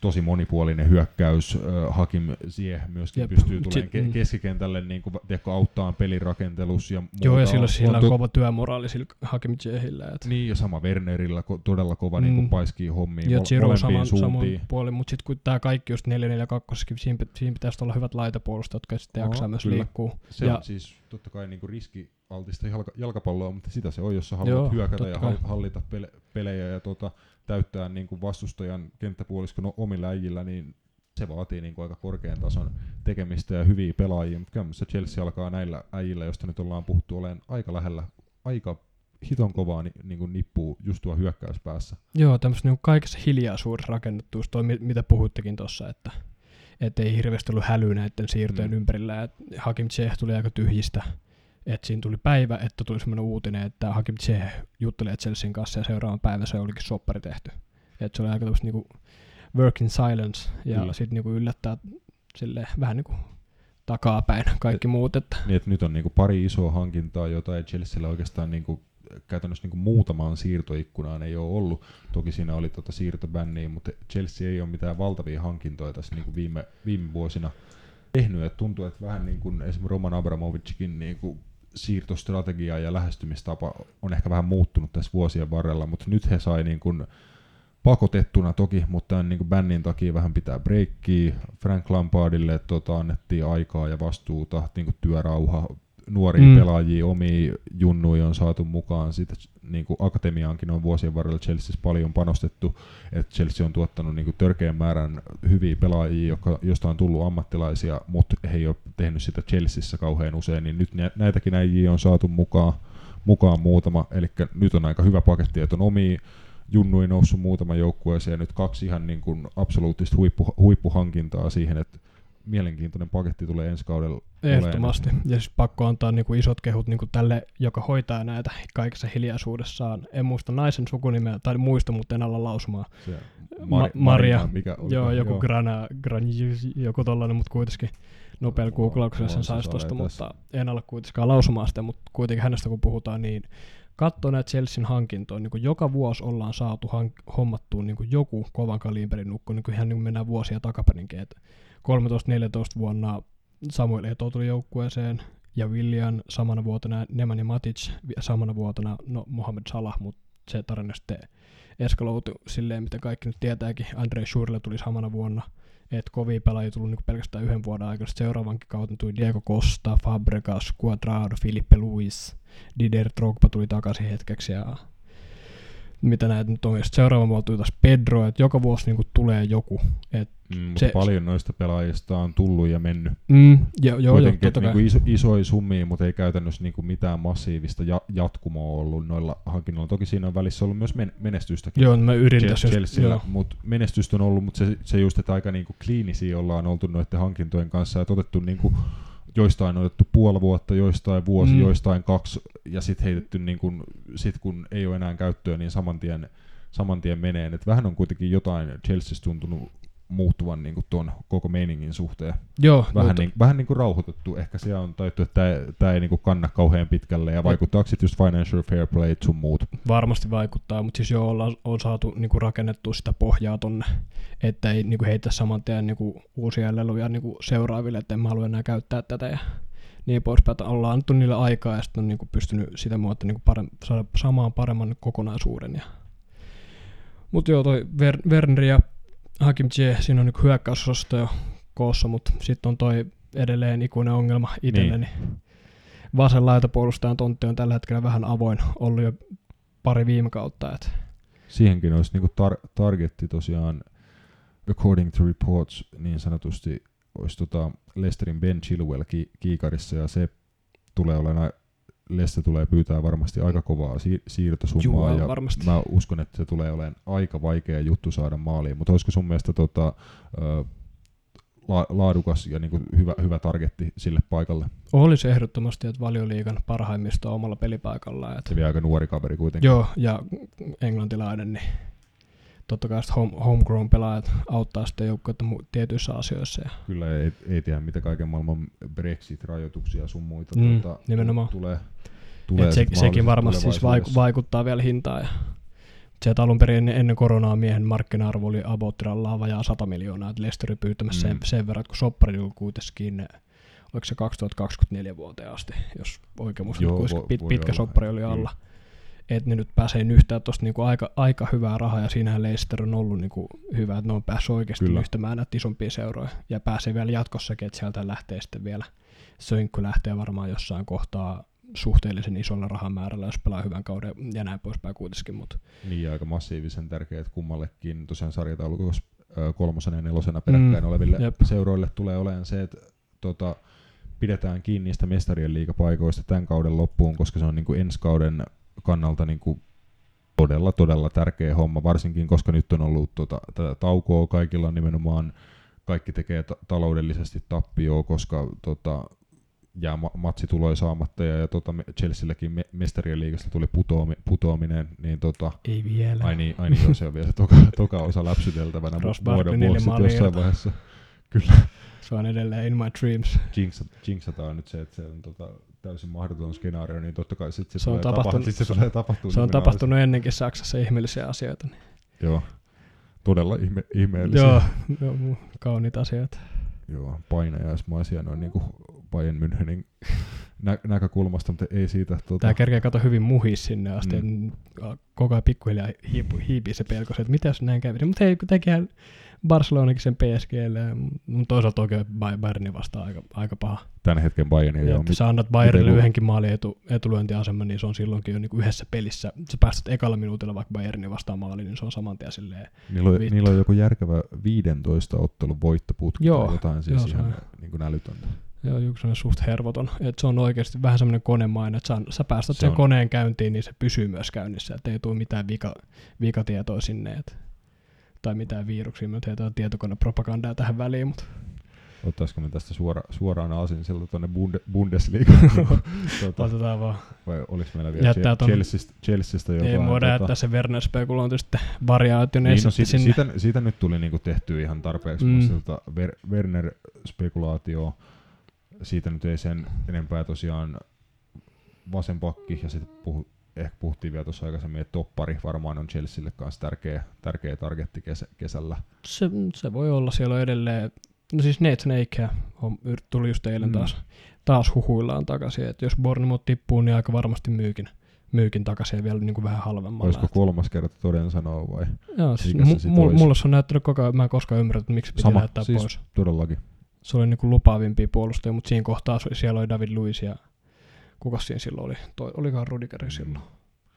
tosi monipuolinen hyökkäys, Hakim Ziyech myöskin Jep. Pystyy tulemaan ke- mm. keskikentälle niin kuin, tiedätkö, auttaa pelirakentelussa ja muuta. Joo, ja sillä, sillä on to- kova työmoraali sillä Hakim Ziyechillä, että niin, ja sama Wernerillä ko- todella kova Mm. mm. niin paiskii hommiin Ja mol- molempiin saman, suuntiin. puolin, mutta sitten kun tämä kaikki just 442, siinä, pit- siinä pitäisi olla hyvät laitapuolustajat, jotka sitten jaksaa myös kyllä. liikkuu. Se ja- on siis totta kai niin riskialtista jalka- jalkapalloa, mutta sitä se on, jos sä haluat Joo, hyökätä ja kai. hal- hallita pele- pelejä ja tota, täyttää niin kuin vastustajan kenttäpuoliskon omilla äijillä, niin se vaatii niin kuin aika korkean tason tekemistä ja hyviä pelaajia, mutta kyllä Chelsea alkaa näillä äijillä, josta nyt ollaan puhuttu, olemaan aika lähellä, aika hiton kovaa ni, niin kuin nippuu just tuo hyökkäyspäässä. Joo, tämmöistä niin kaikessa hiljaisuudessa rakennettu, just toi, mi- mitä puhuittekin tuossa, että et ei hirveästi ollut hälyä näiden siirtojen Mm. mm. ympärillä. Et Hakim Ziyech tuli aika tyhjistä. Et siinä tuli päivä, että tuli semmoinen uutinen, että Hakim Ziyech juttelee Chelsean kanssa ja seuraavan päivän se olikin soppari tehty. Et se oli aika tämmöistä niinku work in silence ja Kyllä. sitten niinku yllättää silleen, vähän niinku takapäin kaikki muut. Että Niin, että nyt on niinku pari isoa hankintaa, jota ei Chelsealla oikeastaan niinku, käytännössä niinku muutamaan siirtoikkunaan ei ole ollut. Toki siinä oli tota siirtobänniä, mutta Chelsea ei ole mitään valtavia hankintoja tässä niinku viime, viime vuosina tehnyt. Et tuntuu, että vähän niin kuin esimerkiksi Roman Abramovickin niinku siirtostrategia ja lähestymistapa on ehkä vähän muuttunut tässä vuosien varrella, mutta nyt he sai niin kuin pakotettuna toki, mutta tämän niin kuin bännin takia vähän pitää breikkiä. Frank Lampardille tota, annettiin aikaa ja vastuuta, niin kuin työrauha, nuoria Mm. pelaajia, omia junnuja on saatu mukaan. Sitten niin kuin akatemiaankin on vuosien varrella Chelseassa paljon panostettu, että Chelsea on tuottanut niin kuin törkeän määrän hyviä pelaajia, jotka, josta on tullut ammattilaisia, mutta he ei ole tehnyt sitä Chelseassa kauhean usein, niin nyt nä- näitäkin äijiä on saatu mukaan, mukaan muutama, eli nyt on aika hyvä paketti, että on omia junnuin noussut muutama joukkueeseen ja nyt kaksi ihan niin kuin absoluuttista huippu, huippuhankintaa siihen, että mielenkiintoinen paketti tulee ensi kaudella Ehdottomasti. Ja siis pakko antaa niinku isot kehut niinku tälle, joka hoitaa näitä kaikessa hiljaisuudessaan. En muista naisen sukunimeä, tai muista, mutta en alla lausumaan. Se Ma- Mari, Maria. Marina, mikä oli, Joo, joku Grana, Gran, joku tollanen, mutta kuitenkin nopealla Joo, googlauksella sen saisi tässä. mutta en ala kuitenkaan lausumaan sitä, mutta kuitenkin hänestä kun puhutaan, niin katsoo näitä Chelsean hankintoja, niin kuin joka vuosi ollaan saatu hank- hommattua niin kuin joku kovan kaliberin nukko, niin kuin ihan niin kuin mennään vuosia takaperinkin, että 13-14 vuonna Samuel Eto tuli joukkueeseen, ja William samana vuotena, Matic ja samana vuotena no, Mohamed Salah, mutta se tarina sitten eskaloutui silleen, mitä kaikki nyt tietääkin. Andre Schurrle tuli samana vuonna, että kovia pelaajia tullut niinku pelkästään yhden vuoden aikana. Sitten seuraavankin kautta tuli Diego Costa, Fabregas, Cuadrado, Filipe Luis, Didier Drogba tuli takaisin hetkeksi ja mitä näitä nyt on. Ja seuraava tuli taas Pedro, että joka vuosi niin kuin tulee joku. Et, Mm, Se- paljon noista pelaajista on tullut ja mennyt. mm, jo, Kuitenkin, totta että kai. niinku iso, isoja summia, mutta ei käytännössä niinku mitään massiivista ja, jatkumoa ollut noilla hankinnoilla. Toki siinä on välissä ollut myös men- menestystäkin. Joo, mä yritin tässä Chelsealla, mutta menestystä on ollut, mutta se, se just, että aika niinku kliinisiä ollaan oltu noiden hankintojen kanssa ja otettu niinku, joistain on otettu puoli vuotta, joistain vuosi, Mm. joistain kaksi, ja sitten heitetty, niinku, sit kun ei ole enää käyttöä, niin saman tien, saman tien menee. Et vähän on kuitenkin jotain Chelseassa tuntunut muuttuvan niinku tuon koko meiningin suhteen. Joo, Vähän, mutta- niin, vähän niin kuin rauhoitettu. Ehkä siellä on taittu, että tämä ei niinku kanna kauhean pitkälle. Ja vaikuttaako sitten just financial fair play sun muut? varmasti vaikuttaa, mutta siis joo, ollaan, on saatu niinku rakennettua sitä pohjaa tonne, että ei niinku heitä saman tien niinku uusia leluja niinku seuraaville, että en mä halua enää käyttää tätä ja niin poispäin, että ollaan annettu niille aikaa ja sitten on niinku pystynyt sitä muuta niinku parem, saada samaan paremman kokonaisuuden. Ja. Mutta joo, toi Ver, Werner ja Hakim J, siinä on niinku hyökkäysosasto jo koossa, mutta sitten on toi edelleen ikuinen ongelma itselleni. Niin. Vasen laitapuolustajan tontti on tällä hetkellä vähän avoin, ollut jo pari viime kautta. Et. Siihenkin olisi niinku tar- targetti tosiaan, according to reports, niin sanotusti olisi tota Lesterin Ben Chilwell ki- kiikarissa ja se tulee olemaan Leste tulee pyytää varmasti aika kovaa si- siirtosummaa Juu, ja varmasti. mä uskon, että se tulee olemaan aika vaikea juttu saada maaliin, mutta olisiko sun mielestä tota, ö, la- laadukas ja niinku hyvä, hyvä targetti sille paikalle? Olisi ehdottomasti, että valioliigan parhaimmista omalla pelipaikallaan. Se vielä aika nuori kaveri kuitenkin. Joo, ja englantilainen, niin totta kai home, homegrown pelaajat auttaa sitten joukkuetta mu- tietyissä asioissa. Ja Kyllä ei, ei tiedä mitä kaiken maailman Brexit-rajoituksia ja sun muita Mm, tuota, nimenomaan. tulee. Et tulee se, sekin varmasti siis vaikuttaa vielä hintaan. Ja sieltä alun perin ennen, ennen koronaa miehen markkina-arvo oli abottirallaan vajaa 100 miljoonaa, että Leicester pyytämässä Mm. sen, sen verran, että kun soppari oli kuitenkin, oliko se 2024 vuoteen asti, jos oikein muistan, pit, pitkä olla. soppari oli Kyllä. Että ne nyt pääsee yhtään tuosta niinku aika, aika hyvää rahaa, ja siinähän Leicester on ollut niinku hyvä, että ne on päässyt oikeasti Kyllä. yhtämään näitä isompia seuroja, ja pääsee vielä jatkossakin, että sieltä lähtee sitten vielä, Sönkky lähtee varmaan jossain kohtaa suhteellisen isolla rahamäärällä, jos pelaa hyvän kauden ja näin poispäin kuitenkin, mutta Niin aika massiivisen tärkeät kummallekin tosiaan sarjataulukossa kolmosena ja nelosena peräkkäin Mm, oleville jep. seuroille tulee olemaan se, että tota, pidetään kiinni niistä mestarien liigapaikoista tämän kauden loppuun, koska se on niin kuin ensi kauden kannalta niin kuin todella, todella tärkeä homma, varsinkin koska nyt on ollut tota, tätä taukoa kaikilla nimenomaan, kaikki tekee ta- taloudellisesti tappioa, koska tota, jää ma- matsi tulee saamatta ja, ja tota, Chelsealläkin me- mestarien liigasta tuli putoami- putoaminen, niin tota, ei vielä. Ai niin, ai niin joo, se on vielä se toka, [laughs] toka osa läpsyteltävänä vuoden maalia jossain vaiheessa. [laughs] Se on edelleen in my dreams. Jinxat, jinxataan nyt se, että se on tota, täysin mahdoton skenaario, niin totta kai sit se, Se on tulee tapahtunut- tapahtua, sit se tulee tapahtua. Se on tapahtunut ennenkin Saksassa ihmeellisiä asioita. Niin. Joo, todella ihme, ihmeellisiä. Joo, joo, kauniita asioita. Joo, painajaismaisia noin niinku Bayern Münchenin nä- näkökulmasta, mutta ei siitä. Tota, Tää kerkeä kato hyvin muhis sinne asti, Mm. koko ajan pikkuhiljaa hiipii se pelko, että mitä jos näin kävisi. Mutta hei, tekihän Barcelonakin sen PSGlle, mutta toisaalta oikein Bay- Bayernin vastaan aika, aika paha. tämän hetken Bayernia. Ja Joo, että sä annat Bayernille miten- yhdenkin maalin etu, etulyöntiaseman, niin se on silloinkin jo niinku yhdessä pelissä. Sä päästät ekalla minuutilla vaikka Bayernin vastaan maaliin, niin se on saman tien silleen. niillä, on, vittu. niillä on joku järkevä 15 ottelun voittoputki Joo, tai jotain siis joo, ihan on. niin kuin älytöntä. Joo, yksi sellainen suht hervoton. Että se on oikeasti vähän semmoinen konemainen, että sä, sä päästät Se sen on. koneen käyntiin, niin se pysyy myös käynnissä, että ei tule mitään vika, vikatietoa sinne, et, tai mitään viruksia. Me tehdään tietokonepropagandaa tähän väliin, mutta Ottaisiko me tästä suora, suoraan aasin siltä tuonne Bunde, Bundesligaan? [laughs] tota, otetaan vaan. vai oliko meillä vielä Jättää Che- ton- Chelseastä, Chelseastä jotain? Ei voida jättää se Werner spekulointi sitten variaation niin, no, sinne. siitä, siitä, nyt tuli niinku tehty ihan tarpeeksi, Mm. mutta Ver, Werner-spekulaatio, siitä nyt ei sen enempää tosiaan vasen pakki, ja sitten puhu, ehkä puhuttiin vielä tuossa aikaisemmin, että toppari varmaan on Chelsealle kanssa tärkeä, tärkeä targetti kesä, kesällä. Se, se, voi olla, siellä on edelleen, no siis Nathan Ake on, tuli just eilen Mm. taas, taas huhuillaan takaisin, että jos Bournemouth tippuu, niin aika varmasti myykin, myykin takaisin ja vielä niin kuin vähän halvemmalla. Olisiko kolmas kerta toden sanoa vai? Joo, siis Mikä se mu- sit mu- olisi? mulle se on näyttänyt koko ajan, mä en koskaan ymmärrä, että miksi piti Sama, lähettää siis pois. todellakin. Se oli niinku lupaavimpia puolustajia, mutta siinä kohtaa siellä oli David Luiz ja kuka siinä silloin oli? Toi, olikohan Rudiger silloin?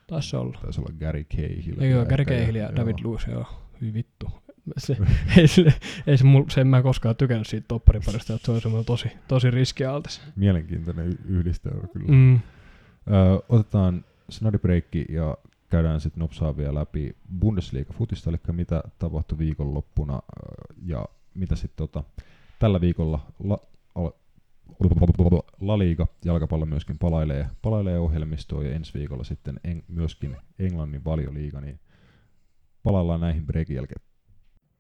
Taisi se olla. Taisi olla Gary Cahill. Ei joo, Gary Cahill ja. David Luiz, joo. Hyi vittu. Se, [laughs] ei, se, ei se, mul, se en mä koskaan tykännyt siitä toppariparista, että se on semmoinen tosi, tosi riskialtis. Mielenkiintoinen y- yhdistelmä kyllä. Mm. Öö, otetaan snadibreikki ja käydään sitten nopsaa vielä läpi Bundesliga-futista, eli mitä tapahtui viikonloppuna ja mitä sitten tota, tällä viikolla la, al, La Liga jalkapallo myöskin palailee, palailee ohjelmistoon ja ensi viikolla sitten en, myöskin Englannin valioliiga, niin palaillaan näihin breikin jälkeen.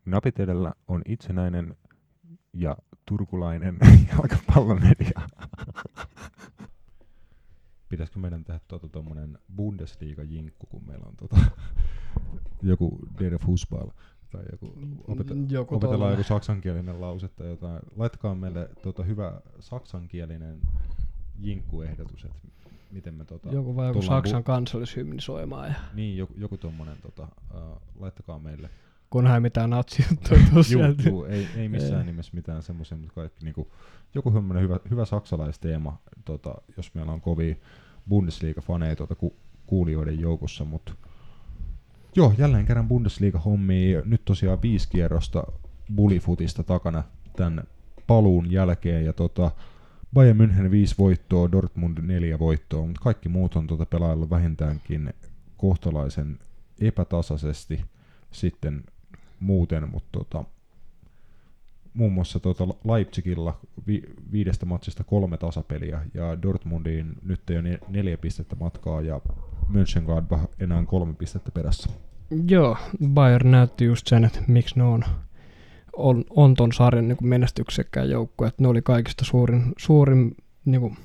Napit edellä on itsenäinen ja turkulainen [laughs] jalkapallomedia. Pitäisikö meidän tehdä tuota tuommoinen Bundesliga-jinkku, kun meillä on tota, [laughs] joku Der Fußball tai joku, opeta, Joku opetellaan joku saksankielinen lause tai jotain. Laittakaa meille tota, hyvä saksankielinen jinkkuehdotus, että miten me tota, Joku vai joku Saksan kansallishymni soimaan. Ja niin, joku, joku tommonen, tota, uh, laittakaa meille. kunhan ei mitään natsijuttuja [laughs] Juu, tosiaan. juu, ei, ei missään Ei. nimessä mitään semmoisia, mutta kaikki niinku, joku semmoinen hyvä, hyvä saksalaisteema, tota, jos meillä on kovia Bundesliga-faneja tuota ku, kuulijoiden joukossa, mutta joo, jälleen kerran Bundesliga-hommia, nyt tosiaan viisi kierrosta bulifutista takana tämän paluun jälkeen, ja tota, Bayern München viisi voittoa, Dortmund neljä voittoa, mutta kaikki muut on tota pelaillut vähintäänkin kohtalaisen epätasaisesti sitten muuten, mutta tota, muun muassa tota Leipzigilla vi- viidestä matsista kolme tasapeliä ja Dortmundiin nyt ei ole ne- neljä pistettä matkaa ja Mönchengladbach enää kolme pistettä perässä. Joo, Bayern näytti just sen, että miksi ne on, on, on ton sarjan niin menestyksekkään joukkue. Että ne oli kaikista suurin, suurin niin kuin,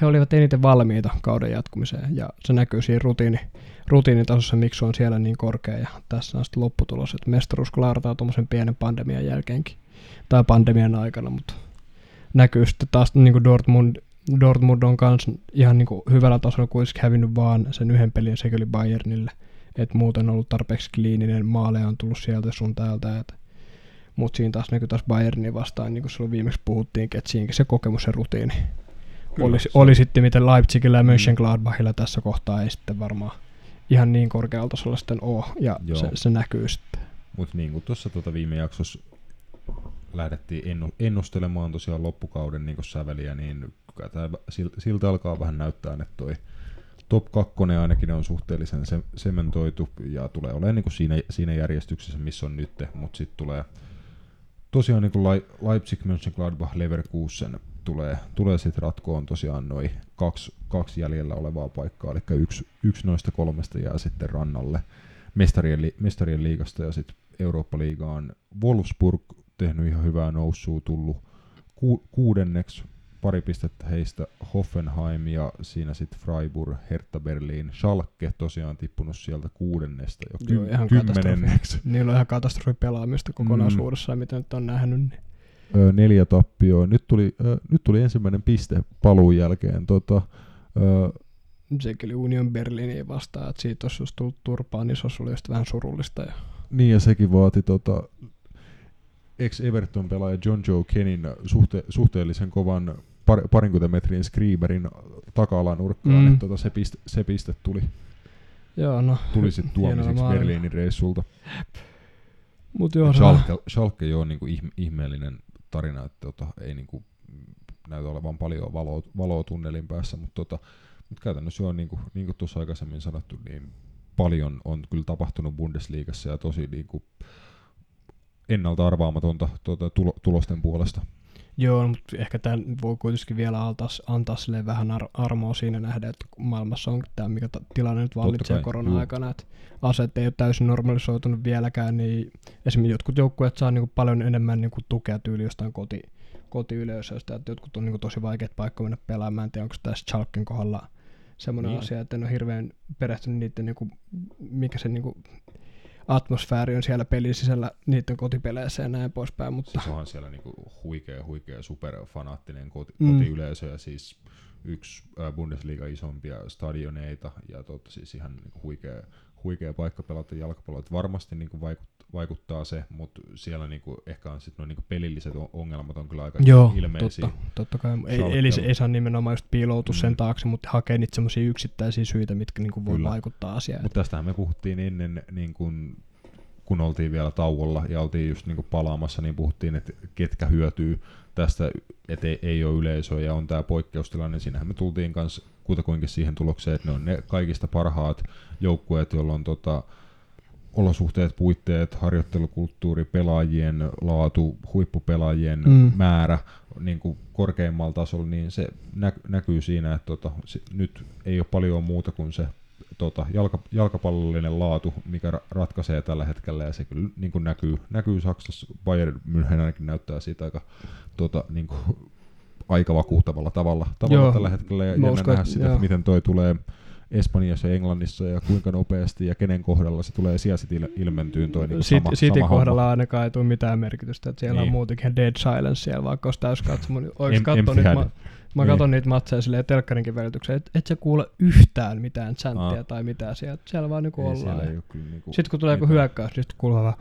he olivat eniten valmiita kauden jatkumiseen ja se näkyy siinä rutiini, rutiinitasossa, miksi on siellä niin korkea ja tässä on sitten lopputulos, että mestaruus klaarataan tuommoisen pienen pandemian jälkeenkin tai pandemian aikana, mutta näkyy sitten taas niin kuin Dortmund, Dortmund on kanssa ihan niin kuin hyvällä tasolla kuitenkin hävinnyt vaan sen yhden pelin, sekin oli Bayernille että muuten on ollut tarpeeksi kliininen, maaleja on tullut sieltä sun täältä, että mutta siinä taas näkyy taas Bayernin vastaan, niin kuin silloin viimeksi puhuttiinkin, että siinäkin se kokemus ja rutiini Kyllä, oli, se- oli sitten miten Leipzigillä ja Mm. Mönchengladbachilla tässä kohtaa ei sitten varmaan ihan niin korkealla tasolla sitten ole, ja Joo. se, se, näkyy sitten. Mutta niin kuin tuossa tota viime jaksossa lähdettiin ennu- ennustelemaan tosiaan loppukauden niin säveliä, niin sil- siltä alkaa vähän näyttää, että toi top 2 ainakin on suhteellisen se- sementoitu ja tulee olemaan niin kuin siinä, siinä järjestyksessä, missä on nyt, mutta sitten tulee tosiaan niin kuin Leipzig, Mönchengladbach, Leverkusen tulee, tulee sitten ratkoon tosiaan noin kaksi, kaksi jäljellä olevaa paikkaa, eli yksi, yksi noista kolmesta jää sitten rannalle mestarien, li, mestarien liigasta ja sitten Eurooppa-liigaan Wolfsburg tehnyt ihan hyvää noussua, tullut ku, kuudenneksi pari pistettä heistä Hoffenheim ja siinä sitten Freiburg, Hertha Berlin, Schalke tosiaan tippunut sieltä kuudennesta jo Joo, ky- ihan kymmenenneksi. Niillä on ihan katastrofi pelaamista kokonaisuudessaan, mm. mitä nyt on nähnyt. Niin. Ö, neljä tappioa. Nyt tuli, nyt tuli ensimmäinen piste paluun jälkeen. Tota, ö, Sekin oli Union Berliiniin vastaan, että siitä olisi tullut turpaan, niin se olisi ollut just vähän surullista. Ja niin ja sekin vaati tota, ex-Everton pelaaja John Joe Kenin suhte, suhteellisen kovan par, parinkymmentä metrin skriiberin taka-alanurkkaan, Mm. mm. että tota, se, piste, se piste tuli, Joo, no. tuli sitten hienolla tuomiseksi. Berliinin reissulta. Mut joo, se Schalke, Schalke jo on niinku ihme, ihmeellinen tarina, että tota, ei niinku näytä olevan paljon valoa, valoa tunnelin päässä, mutta tota, mut käytännössä jo niin kuin, niin kuin tuossa aikaisemmin sanottu, niin paljon on kyllä tapahtunut Bundesliigassa ja tosi niin kuin ennalta arvaamatonta tuota, tulo, tulosten puolesta. Joo, mutta ehkä tämä voi kuitenkin vielä antaa, antaa sille vähän ar- armoa siinä nähdä, että maailmassa on tämä, mikä ta- tilanne nyt vallitsee korona-aikana, että aseet ei ole täysin normalisoitunut vieläkään, niin esimerkiksi jotkut joukkueet saa niinku paljon enemmän niinku tukea tyyli jostain koti, kotiyleisöstä, että jotkut on niinku tosi vaikeat paikka mennä pelaamaan, en tiedä onko tässä Chalken kohdalla semmoinen Niin. asia, että en ole hirveän perehtynyt niiden, niinku, mikä se niinku, atmosfääri on siellä pelin sisällä niiden kotipeleissä ja näin poispäin, mutta Siis onhan siellä niinku huikea, huikea superfanaattinen koti, Mm. kotiyleisö ja siis yksi äh, Bundesliga isompia stadioneita ja totta siis ihan niinku huikea, huikea paikka pelata jalkapalloa. Et varmasti niin kuin vaikut, vaikuttaa se, mutta siellä niin kuin ehkä on sit no, niin kuin pelilliset on- ongelmat on kyllä aika Joo, ilmeisiä. totta, totta kai. Ei, eli se ei saa nimenomaan just piiloutua Mm. sen taakse, mutta hakee niitä semmoisia yksittäisiä syitä, mitkä niinku voi Kyllä. vaikuttaa asiaan. Mutta tästähän me puhuttiin ennen, niin kun, kun oltiin vielä tauolla ja oltiin just niin palaamassa, niin puhuttiin, että ketkä hyötyy tästä, että ei, ei ole yleisöä ja on tämä poikkeustilanne. Siinähän me tultiin kanssa kutakuinkin siihen tulokseen, että ne on ne kaikista parhaat joukkueet, joilla on tota, olosuhteet, puitteet, harjoittelukulttuuri, pelaajien laatu, huippupelaajien Mm. määrä niin kuin korkeimmalla tasolla, niin se nä- näkyy siinä, että tota, se, nyt ei ole paljon muuta kuin se tota, jalka, jalkapallollinen laatu, mikä ra- ratkaisee tällä hetkellä, ja se kyllä niin kuin näkyy, näkyy Saksassa. Bayern München ainakin näyttää siitä aika, tota, niin kuin, aika vakuuttavalla tavalla, tavalla Joo, tällä hetkellä, ja jännä uskon, nähdä sitä, että miten toi tulee Espanjassa ja Englannissa, ja kuinka nopeasti ja kenen kohdalla se tulee siellä ilmentyyn toi niin Sit, sama, City sama kohdalla homma. ainakaan ei tule mitään merkitystä, että siellä niin. on Niin. muutenkin dead silence siellä, vaikka olisi täys katsomo. niin katson head. mä, mä Niin. katson niitä matseja silleen telkkarinkin välitykseen, et, et sä kuule yhtään mitään chanttia Aa. tai mitään siellä, siellä vaan niinku Ei, ollaan. siellä ei kyllä niinku Sitten kun tulee joku hyökkäys, niin sitten kuuluu vaan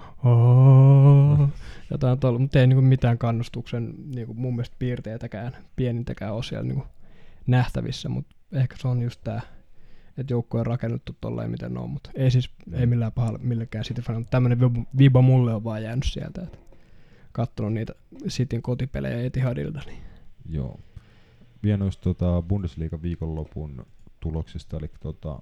[laughs] jotain tuolla, mutta ei niinku mitään kannustuksen niinku mun mielestä piirteitäkään, pienintäkään siellä niinku nähtävissä, mutta ehkä se on just tämä, että joukkue on rakennettu tolleen miten ne on, mutta ei siis, ei millään pahalla millekään City fan, mutta tämmöinen viba mulle on vaan jäänyt sieltä, että katsonut niitä Cityn kotipelejä Etihadilta, niin Joo. Vielä noista tota, Bundesliigan viikonlopun tuloksista, eli tota,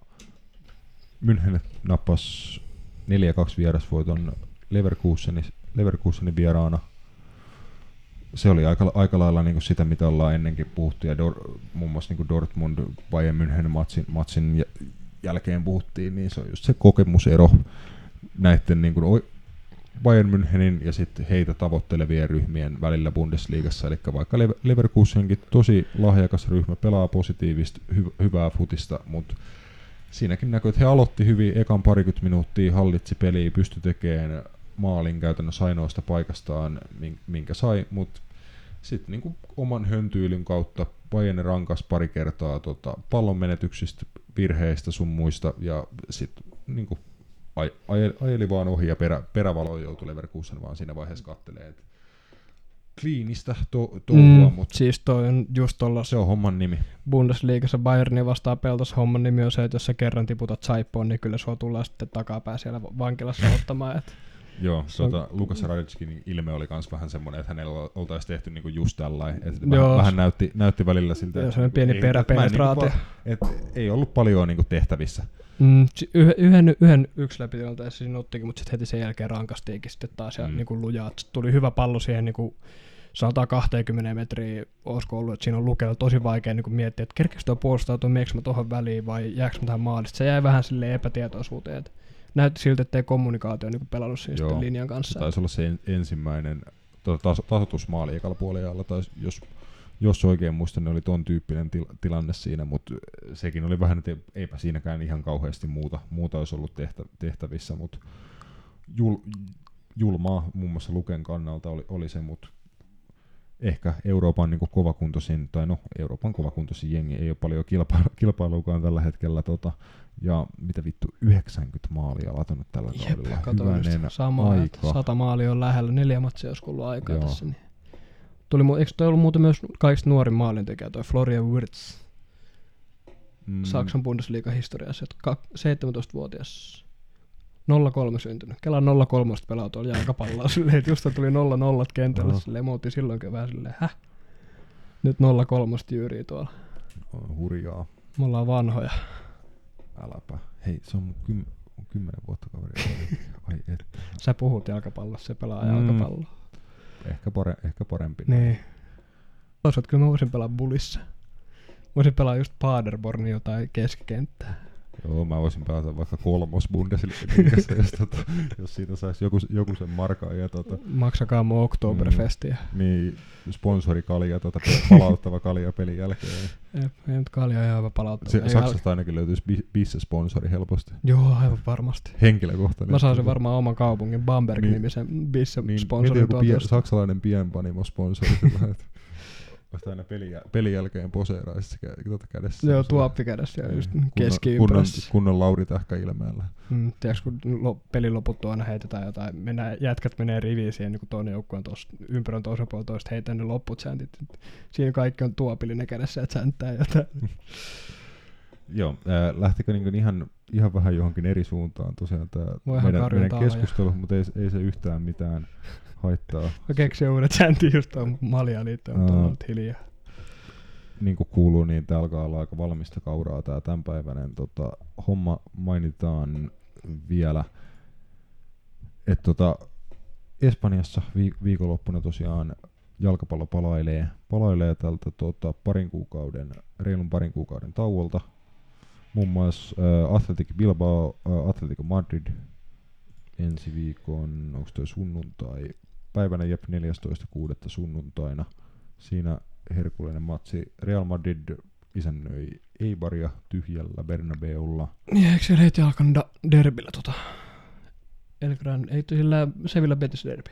München nappas 4-2 vierasvoiton Leverkusenin, Leverkusenin vieraana. Se oli aika, aika lailla niin sitä, mitä ollaan ennenkin puhuttu, ja Dor, muun muassa niin Dortmund Bayern München matsin, matsin jä- jälkeen puhuttiin, niin se on just se kokemusero näiden niin kuin, Bayern Münchenin ja sitten heitä tavoittelevien ryhmien välillä Bundesliigassa. Eli vaikka Lever- Leverkusenkin tosi lahjakas ryhmä, pelaa positiivista, hy- hyvää futista, mutta siinäkin näkyy, että he aloitti hyvin ekan parikymmentä minuuttia, hallitsi peliä, pystyi tekemään maalin käytännössä ainoasta paikastaan, min- minkä sai, mutta sitten niinku oman höntyilyn kautta Bayern rankas pari kertaa tota, pallon menetyksistä, virheistä sun muista, ja sitten niinku aj- ajeli, ajeli vaan ohi ja perä, perävalo joutui Leverkusen vaan siinä vaiheessa kattelee, että kliinistä to, touhua, mm, mutta siis toi on just tuolla se on homman nimi. Bundesliigassa Bayernin vastaan peltas homman nimi on se, että jos sä kerran tiputat saippoon, niin kyllä sua tullaan sitten takapää siellä vankilassa [laughs] ottamaan. Et Joo, tota, Lukas Radetskin ilme oli kans vähän semmoinen, että hänellä oltaisiin tehty niinku just tällainen. Että Joo. vähän, näytti, näytti välillä siltä. Joo, että semmoinen pieni ei- peräpenetraatio. Niinku, vaan- et ei ollut paljon niinku tehtävissä. Mm, yhden, yhden, yksi läpitilanteessa siinä ottikin, mutta sitten heti sen jälkeen rankastiinkin sitten taas ja Mm. mm. niin lujaa. Tuli hyvä pallo siihen niin kuin, sanotaan 20 metriä olisiko ollut, että siinä on lukella tosi vaikea niin miettiä, että kerkeekö tuo puolustautua, meneekö mä tuohon väliin vai jääkö mä tähän maalista. Se jäi vähän sille epätietoisuuteen, että näytti siltä, että ei kommunikaatio niin pelannut siinä Joo. linjan Se kanssa. taisi olla se en, ensimmäinen tota, tas, tasoitusmaali ekalla puolella, tai jos, jos oikein muistan, niin oli ton tyyppinen til, tilanne siinä, mutta sekin oli vähän, että eipä siinäkään ihan kauheasti muuta, muuta olisi ollut tehtä, tehtävissä, mutta jul, julmaa muun muassa Luken kannalta oli, oli se, mutta ehkä Euroopan niin kovakuntoisin, tai no Euroopan kovakuntoisin jengi ei ole paljon kilpailu, kilpailukaan tällä hetkellä, tota, ja mitä vittu, 90 maalia latonut tällä Jep, kaudella. kato Hyvänen samaa, että aika. sata maalia on lähellä, neljä matsia olisi ollut aikaa Joo. tässä. Niin. Tuli, mu- eikö toi ollut muuten myös kaikista nuorin maalintekijä, toi Florian Wirtz, Mm, Saksan Bundesliga historiassa, että kak- 17-vuotias 03 syntynyt. Kelan 03 pelaa tuolla jalkapalloa [laughs] silleen, että just tuli 0-0 kentällä Oho. silleen, oltiin silloinkin vähän silleen, häh? Nyt 03 jyyrii tuolla. on hurjaa. Me ollaan vanhoja. Äläpä. Hei, se on mun kym, mun kymmenen vuotta kaveri. [laughs] Ai et. Sä puhut jalkapallossa, se pelaa Mm. jalkapalloa. Ehkä, pare, ehkä parempi. Niin. Toisaalta kyllä mä voisin pelaa bulissa. Voisin pelaa just Paderbornin jotain keskikenttää. Joo, mä voisin pelata vaikka kolmos Bundesliigassa, jos, tota, jos siitä saisi joku, joku sen markan ja tota, Maksakaa mun Oktoberfestia. niin sponsorikalja, tota, palauttava kalja pelin jälkeen. Mm. Ei nyt kalja ihan hyvä palauttaa. Se, Saksasta ainakin löytyisi bi- bisse-sponsori helposti. Joo, aivan varmasti. Henkilökohtainen. Mä saisin varmaan oman kaupungin Bamberg-nimisen niin, bisse niin, mieti joku pien, saksalainen pienpanimo sponsori. Vasta aina pelin, jäl- pelin jälkeen kä- tuota kädessä. Joo, tuoppi kädessä ja just kunnon, kunnon, keskiympyrässä. kunnon Lauri Tähkä ilmeellä. Mm, tiedätkö, kun lo- pelin loputtua aina heitetään jotain, mennään, jätkät menee riviin siihen, niin kun toinen joukkue on tuossa ympyrän toisella puolella toista, heitän ne lopput säntit. Siinä kaikki on tuopillinen kädessä, että sänttää jotain. [laughs] Joo, ää, lähtikö niin ihan, ihan vähän johonkin eri suuntaan tosiaan tämä meidän, meidän keskustelu, mutta ei, ei se yhtään mitään haittaa. Mä keksin uudet säntit just tuon malja liittyen, mutta Aa. on nyt hiljaa. Niin kuin kuuluu, niin tää alkaa olla aika valmista kauraa tämä tämänpäiväinen tota, homma. Mainitaan vielä, että tota, Espanjassa vi- viikonloppuna tosiaan jalkapallo palailee, palailee tältä tota, parin kuukauden, reilun parin kuukauden tauolta. Muun muassa äh, Athletic Bilbao, äh, Atletico Madrid ensi viikon, onko toi sunnuntai, päivänä jep 14.6. sunnuntaina. Siinä herkullinen matsi. Real Madrid isännöi Eibaria tyhjällä Bernabeulla. Niin, eikö siellä heti alkanut da- derbillä tota? El Gran, ei sillä Sevilla Betis derbi.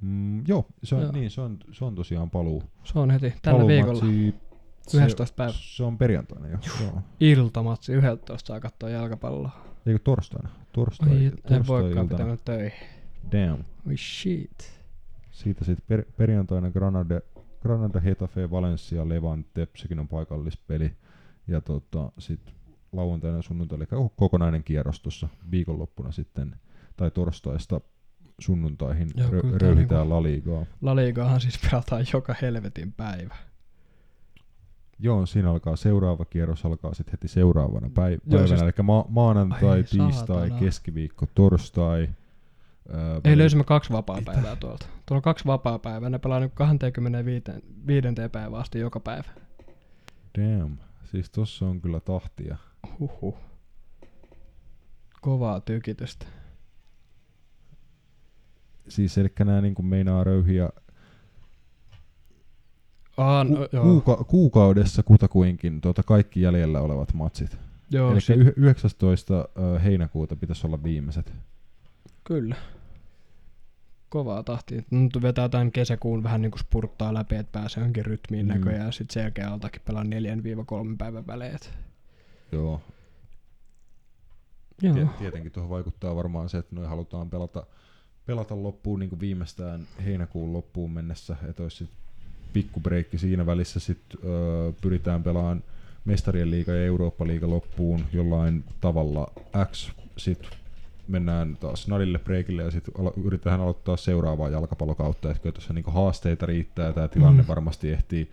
Mm, joo, se on, Joo. Niin, se, on, se on tosiaan paluu. Se on heti tällä paluumatsi. viikolla. Se, 11 päivä. Se on perjantaina jo. Joo. Iltamatsi 11 saa katsoa jalkapalloa. Eikö torstaina? Torstai, en torstai voikaan iltana. pitää töihin. Damn. Oi shit. Siitä sitten per, perjantaina Granada, Granada, Hetafe, Valencia, Levante, sekin on paikallispeli. Ja tota, sitten lauantaina ja sunnuntaina, eli koko- kokonainen kierros tuossa viikonloppuna sitten, tai torstaista sunnuntaihin Joo, rö, röyhitään niinku- La Ligaa. La Ligahan siis pelataan joka helvetin päivä. Joo, siinä alkaa seuraava kierros, alkaa sitten heti seuraavana päiv- Joo, päivänä, siis- eli ma- maanantai, Ai, tiistai, saatana. keskiviikko, torstai. Ää, Ei väli- löysimme kaksi vapaa-päivää tuolta. Tuolla on kaksi vapaa-päivää. Ne pelaa nyt 25. päivää asti joka päivä. Damn, siis tossa on kyllä tahtia. Huhhuh. Kovaa tykitystä. Siis eli nämä niinku meinaa röyhiä Aa, ku- no, joo. kuuka- kuukaudessa kutakuinkin tuota kaikki jäljellä olevat matsit. joo Eli si- yh- 19. ö, heinäkuuta pitäisi olla viimeiset. Kyllä. Kovaa tahtia. Nyt vetää tämän kesäkuun vähän niin kuin spurttaa läpi, että pääsee jonkin rytmiin Mm. näköjään. Sitten sen jälkeen altakin pelaa 4-3 päivän välein. Joo. Joo. Tie- tietenkin tuohon vaikuttaa varmaan se, että noin halutaan pelata, pelata loppuun niin kuin viimeistään heinäkuun loppuun mennessä, että olisi sit pikku breikki siinä välissä, sitten öö, pyritään pelaamaan mestarien liiga ja Eurooppa-liiga loppuun jollain tavalla X, sitten mennään taas nadille breikille ja sitten alo- yritetään aloittaa seuraavaa jalkapallokautta, että kyllä tuossa niinku haasteita riittää ja tämä tilanne Mm. varmasti ehtii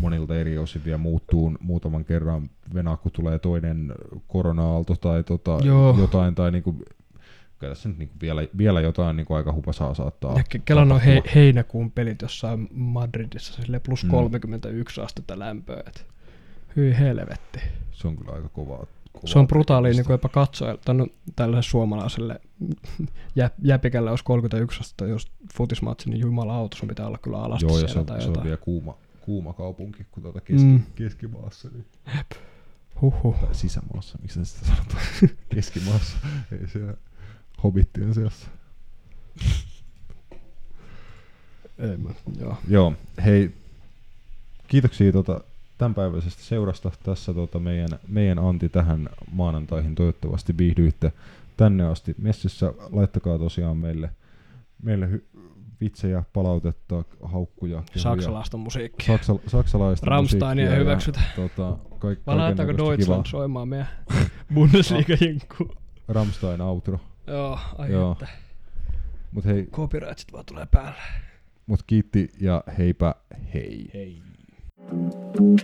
monilta eri osin vielä muuttuu muutaman kerran Venäjä, kun tulee toinen korona-aalto tai tota, Joo. jotain, tai niinku, kyllä tässä nyt niinku vielä, vielä jotain niinku aika hupasaa saattaa Ja ke- Kelan on he- heinäkuun pelit jossain Madridissa, sille plus Mm. 31 astetta lämpöä. Et. Hyi helvetti. Se on kyllä aika kovaa. Se on brutaali niin kuin jopa katsojalle, no, tällaiselle suomalaiselle jä, jäpikälle olisi 31 astetta, jos futismatsi, niin jumala auto, sun pitää olla kyllä alasti Joo, ja se on, tai se on vielä kuuma, kuuma kaupunki kuin tuota keski, Mm. keskimaassa. Niin. Huhhuh. Tai sisämaassa, miksi sitä sanotaan? [laughs] keskimaassa. Ei siellä hobittien seassa. Ei mä, joo. Joo, hei, kiitoksia tota tämänpäiväisestä seurasta. Tässä tota meidän, meidän Anti tähän maanantaihin. Toivottavasti viihdyitte tänne asti messissä. Laittakaa tosiaan meille, meille hy- vitsejä, palautetta, haukkuja. kehuja. Saksalaista musiikkia. Saksa, saksalaista Rammsteinia musiikkia ja hyväksytä. Tota, kaik, Vai laittaako kaikennäköistä Deutschland soimaan meidän [laughs] Bundesliga-jinkku? Rammstein outro. Joo, ai Joo. että. Mut hei, Copyrightsit vaan tulee päälle. mut kiitti ja heipä hei. Hei. Thank